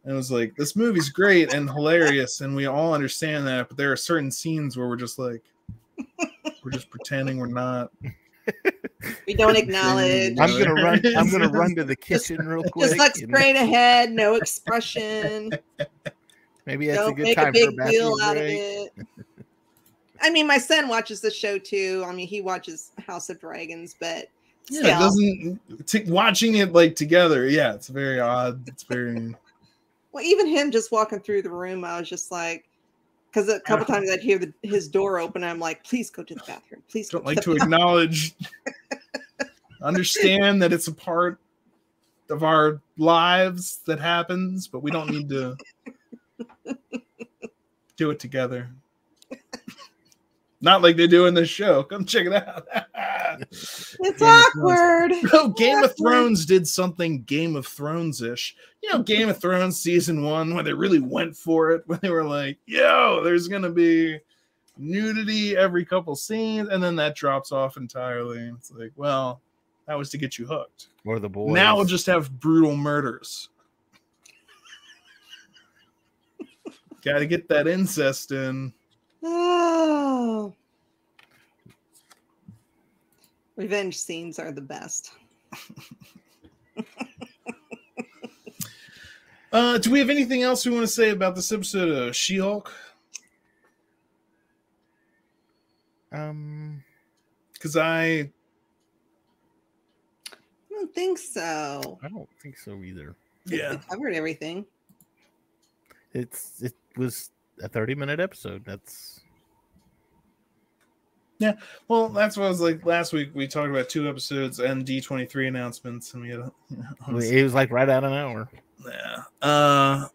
And it was like, this movie's great and hilarious, and we all understand that, but there are certain scenes where we're just like, we're just pretending we're not. [LAUGHS]
we don't acknowledge
I'm gonna run. I'm gonna [LAUGHS] run to the kitchen real quick.
just look
and
straight ahead no expression [LAUGHS]
Maybe that's a
don't
good
make
time
a big
for a
deal
bathroom
out of it. I mean, my son watches the show too. I mean, he watches House of Dragons, but
Yeah,
still,
it doesn't. T- watching it like together, yeah, it's very odd. It's very.
well, even him just walking through the room, I was just like, because a couple times I'd hear the, his door open, I'm like, please go to the bathroom, please.
Don't like to
bathroom."
acknowledge understand that it's a part of our lives that happens but we don't need to [LAUGHS] do it together not like they do in this show. Come check it out. [LAUGHS]
it's
Game
awkward.
No, Game
awkward.
of Thrones did something Game of Thrones ish. You know, Game of Thrones season one, where they really went for it, [LAUGHS] when they were like, yo, there's going to be nudity every couple scenes. And then that drops off entirely. It's like, well, that was to get you hooked.
Or the boys.
Now we'll just have brutal murders. [LAUGHS] Got to get that incest in.
Oh. [SIGHS] Revenge scenes are the best. [LAUGHS]
Uh, do we have anything else we want to say about this episode of She-Hulk?
Um,
Because I
I don't think so.
I don't think so either.
yeah
We covered everything.
It's it was a 30 minute episode. That's yeah.
Well, that's what I was like last week. We talked about two episodes and D twenty three announcements, and we had a, you know, [LAUGHS]
it was like right at an hour.
yeah. Uh,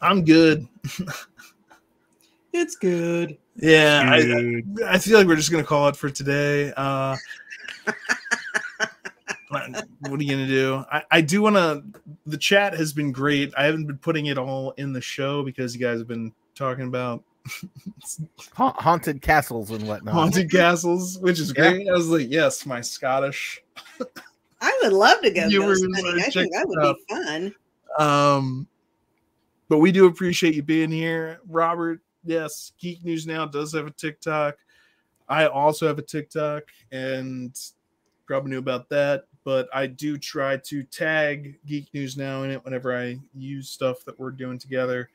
I'm good.
It's good.
Yeah, I, I feel like we're just gonna call it for today. Uh, what are you gonna do? I, I do want to. The chat has been great. I haven't been putting it all in the show because you guys have been talking about [LAUGHS]
Ha- haunted castles and whatnot.
haunted castles, which is
Yeah.
great. I was like, yes, my Scottish.
I would love to go
You were
ghost hunting. I
check
think that would
out.
be fun.
Um, but we do appreciate you being here, Robert. Yes, Geek News Now does have a TikTok. I also have a TikTok, and probably knew about that. But I do try to tag Geek News Now in it whenever I use stuff that we're doing together.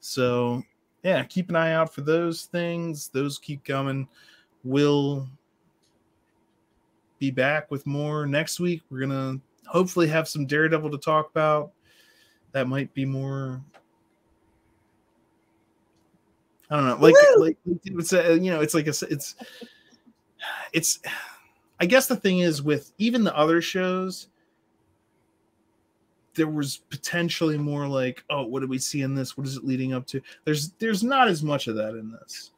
So yeah, keep an eye out for those things. Those keep coming. We'll be back with more next week. We're gonna hopefully have some Daredevil to talk about. That might be more. I don't know, like
Woo!
like it say, you know, it's like a, it's, [SIGHS] it's. I guess the thing is with even the other shows, there was potentially more like, oh, what did we see in this? What is it leading up to? There's there's not as much of that in this.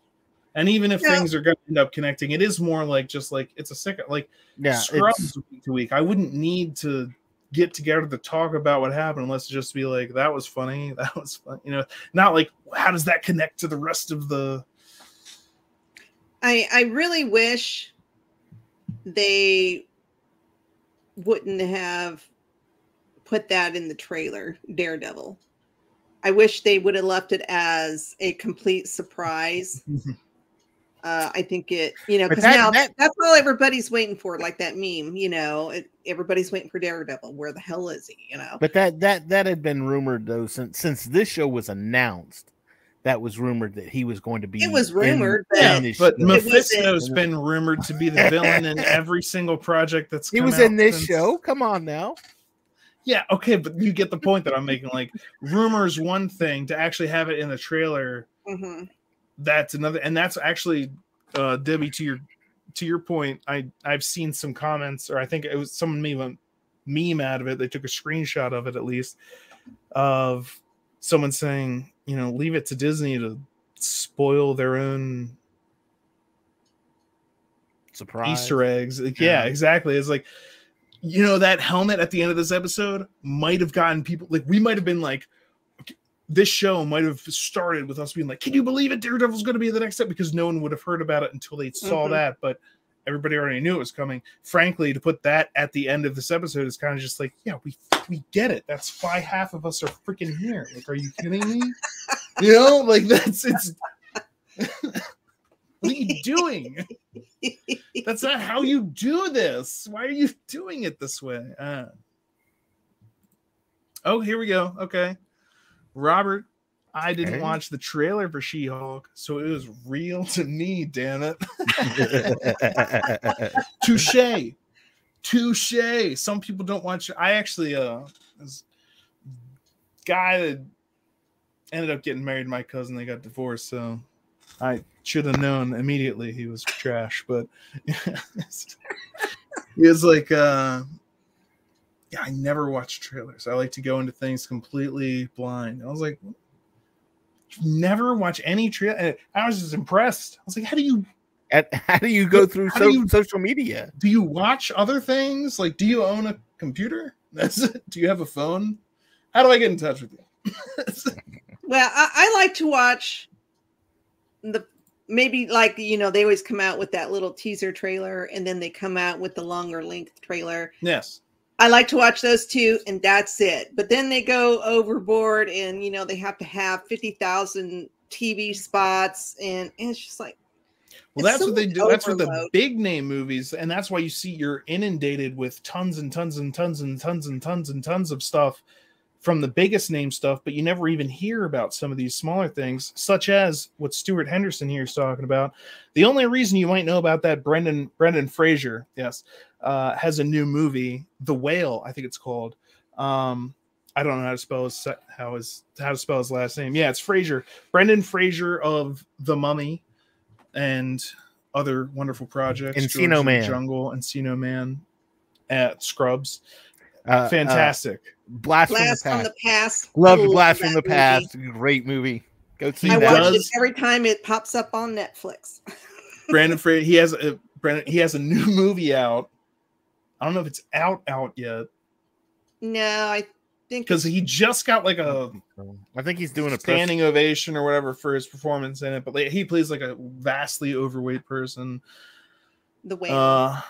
And even if
Yeah.
things are going to end up connecting, it is more like just like it's a second like
Yeah,
Scrubs
it's,
week to week. I wouldn't need to get together to talk about what happened unless it just be like that was funny, [LAUGHS] that was fun, you know, not like how does that connect to the rest of the
I I really wish they wouldn't have put that in the trailer, Daredevil. I wish they would have left it as a complete surprise. Uh, I think it, you know, because now
that-
that's all everybody's waiting for, like that meme. You know, it, everybody's waiting for Daredevil. Where the hell is he? You know,
but that that that had been rumored though since since this show was announced. That was rumored that he was going to be.
It was
in-
rumored, but-
yeah,
in this
but
show.
Mephisto's been rumored to be the villain in [LAUGHS] every single project that's
he was
out
in this
since-
show. Come on now.
Yeah, okay, but you get the point that I'm making. Like, rumors one thing to actually have it in the trailer
Mhm.
that's another and that's actually uh debbie to your to your point i i've seen some comments or i think it was someone made a meme out of it they took a screenshot of it at least of someone saying you know leave it to disney to spoil their own
Surprise.
easter eggs yeah.
Yeah.
exactly it's like you know that helmet at the end of this episode might have gotten people like we might have been like this show might have started with us being like can you believe it daredevil's going to be the next step because no one would have heard about it until they saw
Mhm.
that but everybody already knew it was coming frankly to put that at the end of this episode is kind of just like yeah we we get it that's why half of us are freaking here like are you kidding me [LAUGHS] you know like that's it's [LAUGHS] what are you doing that's not how you do this. Why are you doing it this way? Uh, oh, here we go. Okay. Robert, I didn't
Okay.
watch the trailer for She Hulk, so it was real to me, damn it. [LAUGHS] Touche. Touche. Some people don't watch. I actually, uh, this guy that ended up getting married to my cousin, they got divorced, so I should have known immediately he was trash, but [LAUGHS] he was like, uh, yeah, I never watch trailers. I like to go into things completely blind. I was like, "You never watch any trailer. Uh, I was just impressed. I was like, how do you
At- [LAUGHS] how do you go through so,
do you-
social media?
do you watch other things? Like, do you own a computer? [LAUGHS] That's it. Do you have a phone? How do I get in touch with you? [LAUGHS]
Well, I, I like to watch the maybe like you know they always come out with that little teaser trailer and then they come out with the longer length trailer.
yes.
I like to watch those two, and that's it. But then they go overboard, and you know they have to have fifty thousand TV spots, and, and it's just like,
Well, that's what they do. That's what the big name movies, and that's why you see you're inundated with tons and tons and tons and tons and tons and tons of stuff from the biggest name stuff, but you never even hear about some of these smaller things, such as what Stuart Henderson here is talking about. The only reason you might know about that Brendan Brendan Fraser, yes, uh, has a new movie, The Whale, I think it's called. Um, I don't know how to spell his how his how to spell his last name. Yeah, it's Fraser, Brendan Fraser of The Mummy, and other wonderful projects.
Encino
George
Man.
Jungle, Encino Man, at Scrubs.
Uh, uh,
Fantastic.
Blast,
Blast
from
from
the
the
past.
past.
Love Blast from
that
the
movie.
past. Great movie. Go see
He
I
that.
watch
does-
it every time it pops up on Netflix. [LAUGHS]
Brandon Fraser. He has a Brandon. He has a new [LAUGHS] movie out. I don't know if it's out out yet
No, I think
because he just got like a
I think he's doing a press-
standing ovation or whatever for his performance in it. But like, he plays like a vastly overweight person.
the way
Uh,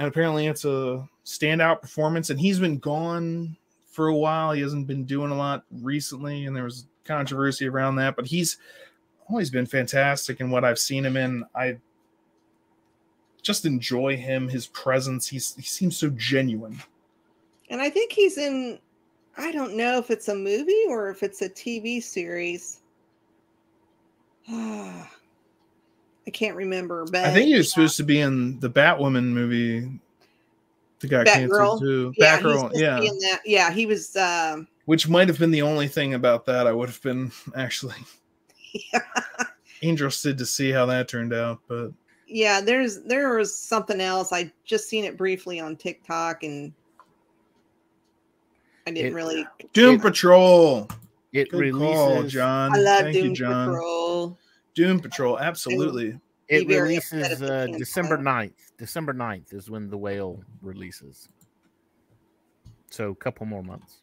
and apparently it's a standout performance. And he's been gone for a while. He hasn't been doing a lot recently, and there was controversy around that. But he's always been fantastic in what I've seen him in. I just enjoy him, his presence. He's he seems so genuine.
and I think he's in. I don't know if it's a movie or if it's a TV series. [SIGHS] Ah. I can't remember, but
I think he was supposed to be in the Batwoman movie that got
Batgirl.
canceled too.
yeah,
Batgirl, yeah.
that. Yeah, he was. Um,
Which might have been the only thing about that I would have been [LAUGHS] actually [LAUGHS] interested to see how that turned out. But
yeah, there's there was something else. I just seen it briefly on TikTok, and I didn't
It-
really.
Doom
It-
Patrol.
It
Good
releases.
call, John.
I love
Thank
Doom
you, John.
Patrol.
Doom Patrol, absolutely.
It
be very upset
releases uh, December
it.
9th. December 9th is when the whale releases. So a couple more months.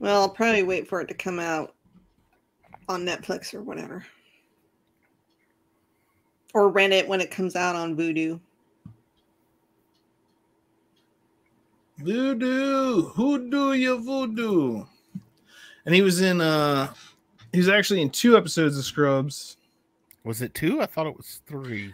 Well, I'll probably wait for it to come out on Netflix or whatever, or rent it when it comes out on Vudu.
Voodoo, who do you voodoo? And he was in uh he was actually in two episodes of Scrubs.
Was it two? I thought it was three.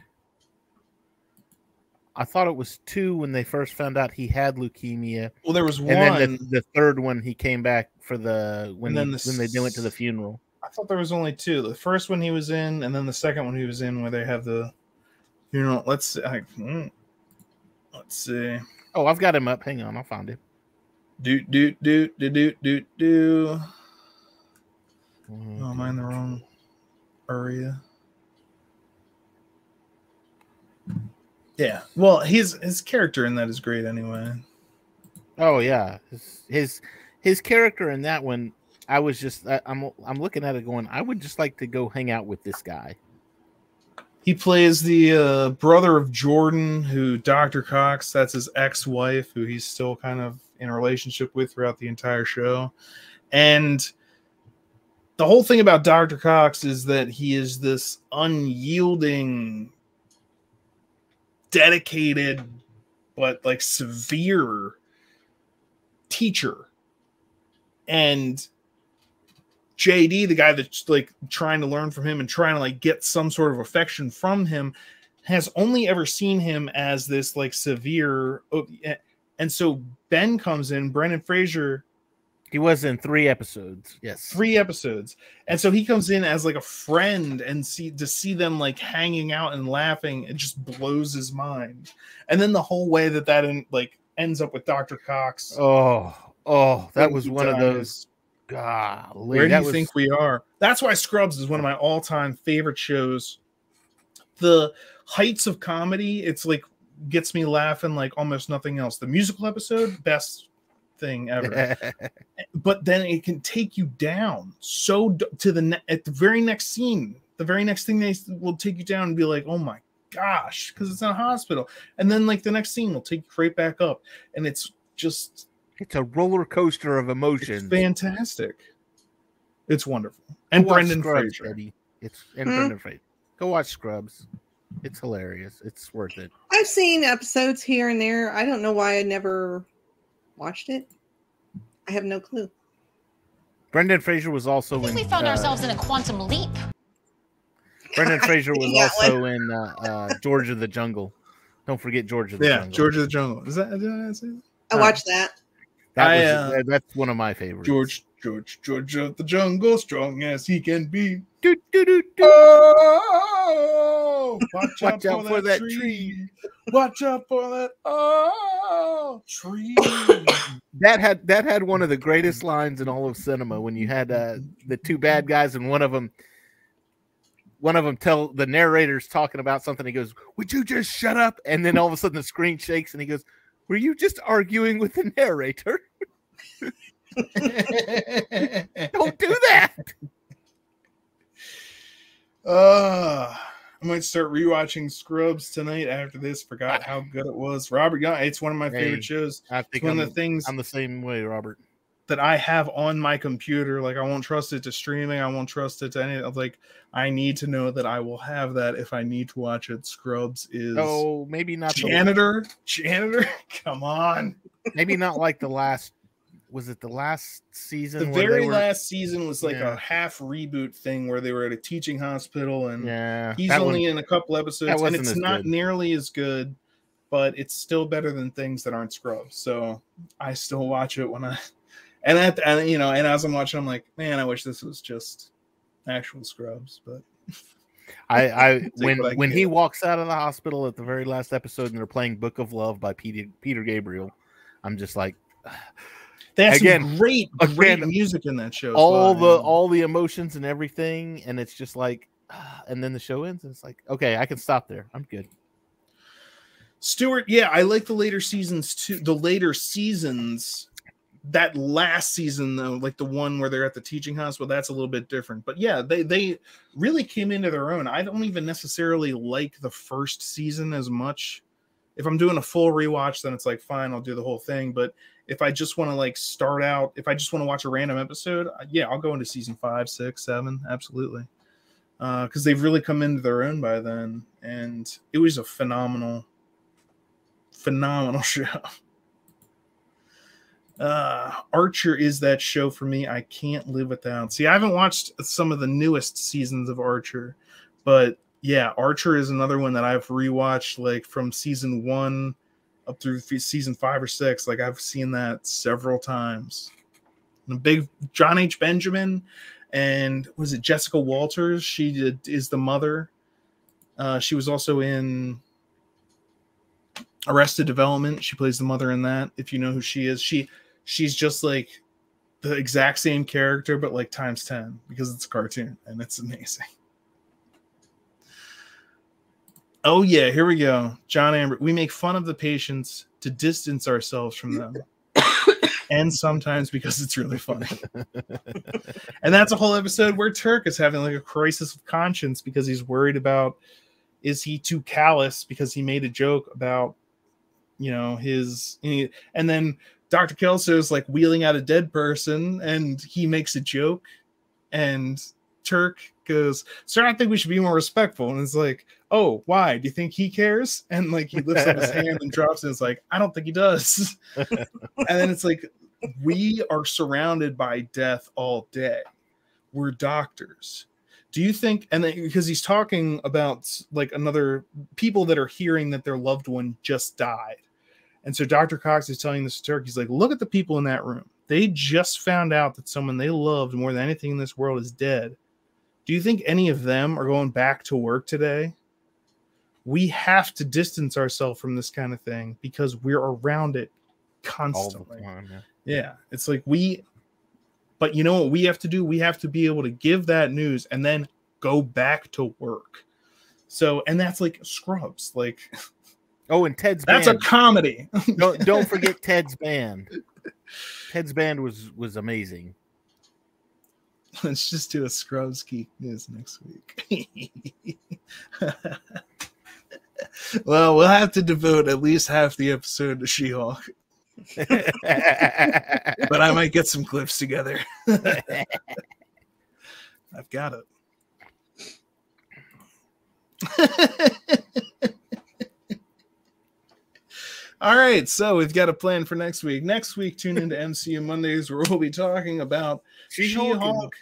I thought it was two when they first found out he had leukemia,
Well, there was one.
and then the, the third one he came back for the when
And
he,
then the
when they went to the funeral.
I thought there was only two. The first one he was in, and then the second one he was in, where they have the, you know, let's see, I, mm, let's see,
Oh, I've got him up. Hang on, I'll find him.
do do do do do do do.
Mm,
Oh, am I in the wrong area? Yeah. Well, his his character in that is great anyway.
Oh yeah, his his, his character in that one. I was just I, I'm I'm looking at it going. I would just like to go hang out with this guy.
He plays the uh, brother of Jordan, who Dr. Cox, that's his ex wife, who he's still kind of in a relationship with throughout the entire show. And the whole thing about Dr. Cox is that he is this unyielding, dedicated, but like severe teacher. And JD, the guy that's like trying to learn from him and trying to like get some sort of affection from him, has only ever seen him as this like severe. oh, And so Ben comes in, Brendan Fraser,
He was in three episodes. Yes.
three episodes, and so he comes in as like a friend, and see to see them like hanging out and laughing, it just blows his mind. And then the whole way that that in, like ends up with Doctor Cox.
Oh, oh, that was
he
one of those. Golly,
Where do you
was,
think we are? That's why Scrubs is one of my all-time favorite shows. The heights of comedy, it's like gets me laughing like almost nothing else. The musical episode, best thing ever. [LAUGHS] but then it can take you down so to the ne- at the very next scene. The very next thing they will take you down and be like, "Oh my gosh," because it's in a hospital. And then like the next scene will take you right back up, and it's just
it's a roller coaster of
it's fantastic. It's wonderful. And
watch
Brendan
Scrubs,
Fraser.
Eddie. It's and
Hmm?
Brendan Fraser. Go watch Scrubs. It's hilarious. It's worth it.
I've seen episodes here and there. I don't know why I never watched it. I have no clue.
Brendan Fraser was also
I think
in.
we found
uh,
ourselves in a quantum leap.
Brendan Fraser was [LAUGHS]
seen that
also in uh, uh, George of the Jungle. Don't forget George of the
Yeah,
Jungle.
Yeah, George of the Jungle. Is that? Did I say that?
I
Uh,
watched that.
That
I,
was,
uh,
that- that's one of my favorites.
George, George, George of the Jungle, strong as he can be.
Doo, doo, doo, doo.
Oh, watch,
Watch out for that tree.
Watch out for that oh tree. [COUGHS]
That had that had one of the greatest lines in all of cinema when you had uh, the two bad guys and one of them one of them tell the narrator's talking about something he goes would you just shut up and then all of a sudden the screen shakes and he goes were you just arguing with the narrator [LAUGHS] [LAUGHS] don't do that
Uh, I might start rewatching Scrubs tonight after this. Forgot how good it was. Robert Young, it's one of my
Hey,
favorite shows.
i
It's one
I'm,
of the things
I'm the same way robert
that I have on my computer. Like I won't trust it to streaming. I won't trust it to any. Like I need to know that I will have that if I need to watch it. Scrubs is
oh maybe not the,
janitor. Janitor, [LAUGHS] come on.
maybe not like the last was it the last season
The
where
very
were-
last season was like
Yeah.
a half reboot thing where they were at a teaching hospital and
yeah
he's only in a couple episodes and it's not
good.
nearly as good, but it's still better than things that aren't Scrubs. So I still watch it when I and at and you know and as I'm watching, I'm like, man, I wish this was just actual Scrubs. But
I, I [LAUGHS] when
I
when he walks out of the hospital at the very last episode and they're playing Book of Love by Peter Peter Gabriel, I'm just like [SIGHS]
they have
Again-
some great, great
again,
music in that show.
all
well,
the
man.
all the emotions and everything, and it's just like, ah, and then the show ends, and it's like, okay, I can stop there. I'm good.
Stuart, yeah, I like the later seasons too. The later seasons, that last season though, like the one where they're at the teaching hospital, that's a little bit different. But yeah, they they really came into their own. I don't even necessarily like the first season as much. If I'm doing a full rewatch, then it's like fine, I'll do the whole thing. But if I just want to like start out, if I just want to watch a random episode, uh, yeah, I'll go into season five, six, seven, absolutely. Because they've really come into their own by then, and it was a phenomenal phenomenal [LAUGHS] show. Uh, Archer is that show for me. I can't live without. See, I haven't watched some of the newest seasons of Archer, but yeah, Archer is another one that I've rewatched like from season one up through season five or six. Like I've seen that several times. And big John H. Benjamin and was it Jessica Walters? She did, is the mother. Uh, she was also in Arrested Development. She plays the mother in that. If you know who she is, she she's just like the exact same character, but like times ten because it's a cartoon and it's amazing. Oh yeah, here we go. John Amber. We make fun of the patients to distance ourselves from them. [COUGHS] and sometimes because it's really funny. and that's a whole episode where Turk is having like a crisis of conscience because he's worried about is he too callous because he made a joke about you know his and then Dr. Kelso is like wheeling out a dead person and he makes a joke and Turk goes, Sir, I think we should be more respectful. And it's like, Oh, why? Do you think he cares? And like he lifts up his [LAUGHS] hand and drops it. And it's like, I don't think he does. [LAUGHS] and then it's like, we are surrounded by death all day. We're doctors. Do you think, and then because he's talking about like another people that are hearing that their loved one just died. And so Dr. Cox is telling this to Turk, he's like, look at the people in that room. They just found out that someone they loved more than anything in this world is dead. Do you think any of them are going back to work today? We have to distance ourselves from this kind of thing because we're around it constantly.
time. Yeah.
Yeah, it's like we, but you know what we have to do? We have to be able to give that news and then go back to work. So, and that's like Scrubs. Like [LAUGHS]
Oh, and Ted's
that's
band.
a comedy. [LAUGHS]
don't don't forget [LAUGHS] Ted's band. Ted's band was was amazing.
Let's just do a Scrubs geek news next week. Well, we'll have to devote at least half the episode to She-Hulk, [LAUGHS] but I might get some clips together. [LAUGHS] I've got it. [LAUGHS] All right, so we've got a plan for next week. Next week, tune into MCU Mondays, where we'll be talking about
She-Hulk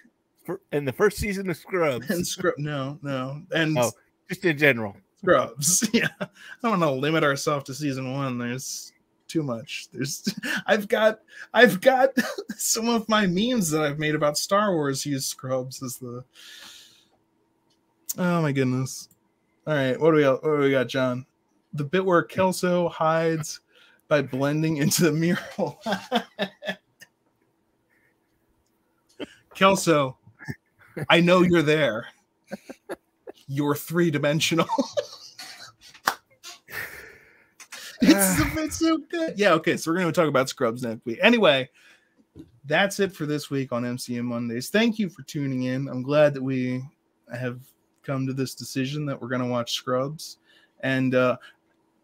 and- in the first season of Scrubs.
and Scrub. No, no, and
Oh. just in general.
Scrubs. [LAUGHS] Yeah, I don't want to limit ourselves to season one. There's too much. There's, [LAUGHS] I've got, I've got [LAUGHS] some of my memes that I've made about Star Wars use Scrubs as the. Oh my goodness! All right, what do we? What do we got, John? The bit where Kelso hides by blending into the mural. Kelso, I know you're there. You're three dimensional. [LAUGHS] it's, it's [SIGHS] so good. Yeah, okay. So we're to talk about Scrubs next week. Anyway, that's it for this week on MCM Mondays. Thank you for tuning in. I'm glad that we have come to this decision that we're to watch Scrubs. And uh,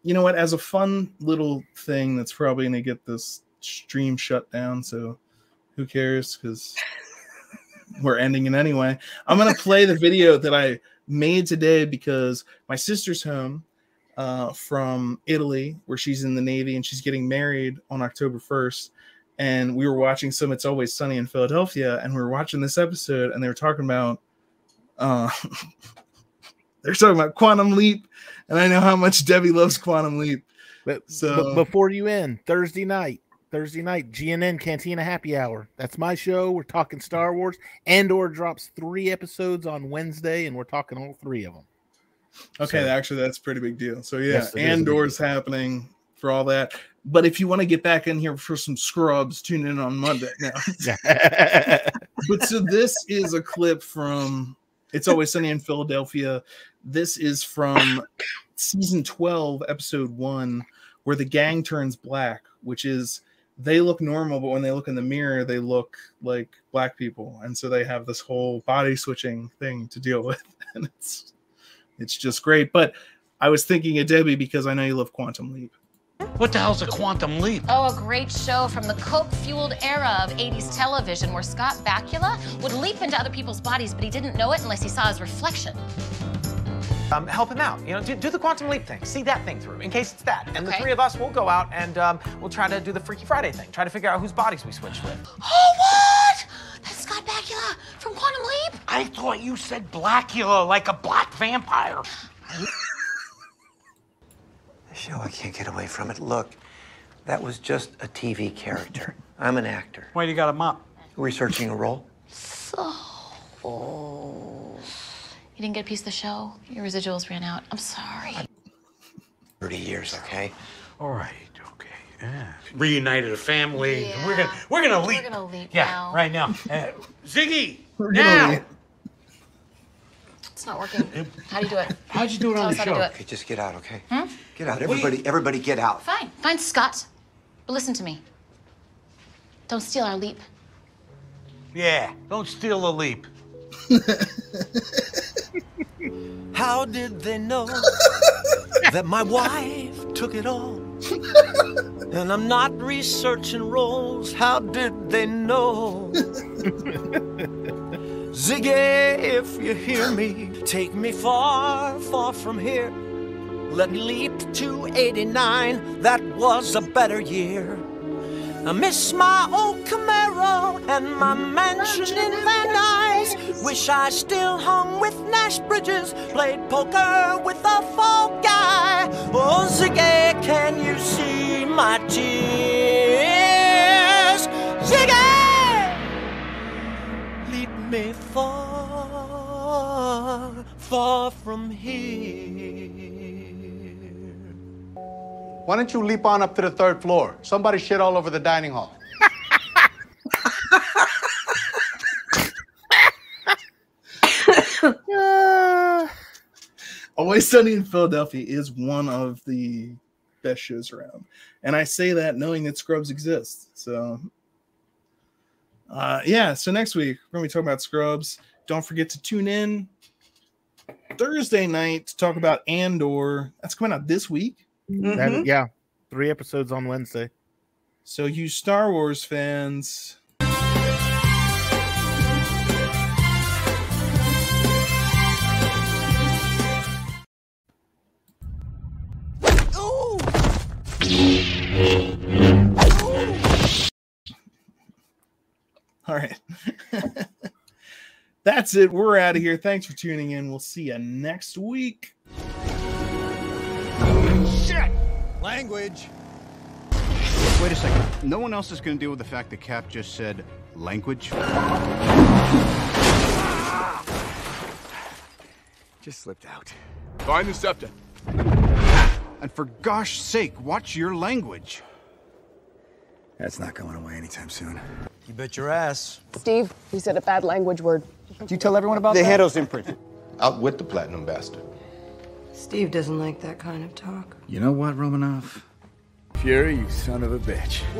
you know what? As a fun little thing that's probably to get this stream shut down. So who cares? Because we're ending it anyway. I'm to play the video that I made today because my sister's home uh, from Italy, where she's in the Navy and she's getting married on October 1st. And we were watching some It's Always Sunny in Philadelphia, and we were watching this episode, and they were talking about, uh, [LAUGHS] they're talking about Quantum Leap, and I know how much Debbie loves Quantum Leap.
But,
So-
but before you end, Thursday night, Thursday night, GNN Cantina Happy Hour. That's my show. We're talking Star Wars. Andor drops three episodes on Wednesday, and we're talking all three of them.
Okay,
So-
actually, that's a pretty big deal. So yeah,
Yes, it is
Andor's happening for all that. But if you want to get back in here for some scrubs, tune in on Monday. No. [LAUGHS] but so this is a clip from It's Always Sunny in Philadelphia. This is from season 12, episode one, where the gang turns black, which is they look normal, but when they look in the mirror, they look like black people. And so they have this whole body switching thing to deal with. [LAUGHS] And it's it's just great. But I was thinking of Debbie because I know you love Quantum Leap.
What the hell's a quantum leap?
Oh, a great show from the Coke fueled era of 80s television where Scott Bakula would leap into other people's bodies, but he didn't know it unless he saw his reflection.
Um, help him out. You know, do, do the quantum leap thing. See that thing through, in case it's that. And the three of us will go out and um, we'll try to do the Freaky Friday thing. Try to figure out whose bodies we switch with.
Oh, what? That's Scott Bakula from Quantum Leap?
I thought you said Blackula, like a black vampire. [LAUGHS]
The show, I can't get away from it. Look, that was just a TV character. I'm an actor.
Why do you got a mop?
Researching a role?
So. You didn't get a piece of the show? Your residuals ran out. I'm sorry.
30 years, okay?
All right, okay. Yeah. Reunited a family.
Yeah.
We're gonna we're gonna leap.
We're gonna leap
yeah,
now.
right now. [LAUGHS] Uh, Ziggy,
We're
now.
leap.
It's not working. How do you do it?
How'd you do it
Tell
on the
how
show?
Okay, just get out, okay?
Hmm?
Get out. Everybody, everybody get out.
Fine. Fine, Scott. But listen to me. Don't steal our leap.
Yeah, don't steal the leap. [LAUGHS]
How did they know that my wife took it all? And I'm not researching roles. How did they know? Ziggy, if you hear me, take me far, far from here. Let me leap to 89. That was a better year. I miss my old Camaro and my mansion in Van Nuys. Wish I still hung with Nash Bridges, played poker with a fall guy. Oh, Ziggy, can you see my tears? Ziggy! Lead me far, far from here.
Why don't you leap on up to the third floor? Somebody shit all over the dining hall. [LAUGHS]
Always Sunny in Philadelphia is one of the best shows around. And I say that knowing that Scrubs exists. So, uh, yeah. So next week, we're going to be talking about Scrubs. Don't forget to tune in Thursday night to talk about Andor. That's coming out this week.
Mm-hmm.
That, yeah, three episodes on Wednesday.
So, you Star Wars fans, All right. [LAUGHS] That's it. We're out of here. Thanks for tuning in. We'll see you next week.
Language.
Wait a second. No one else is going to deal with the fact that Cap just said language?
Just slipped out.
Find the scepter. And for gosh sake, watch your language.
That's not going away anytime soon.
You bet your ass.
Steve, he said a bad language word.
Did you tell everyone about
the
that?
heado's imprinted. Out with the platinum bastard.
Steve doesn't like that kind of talk.
You know what, Romanoff? Fury, you son of a bitch.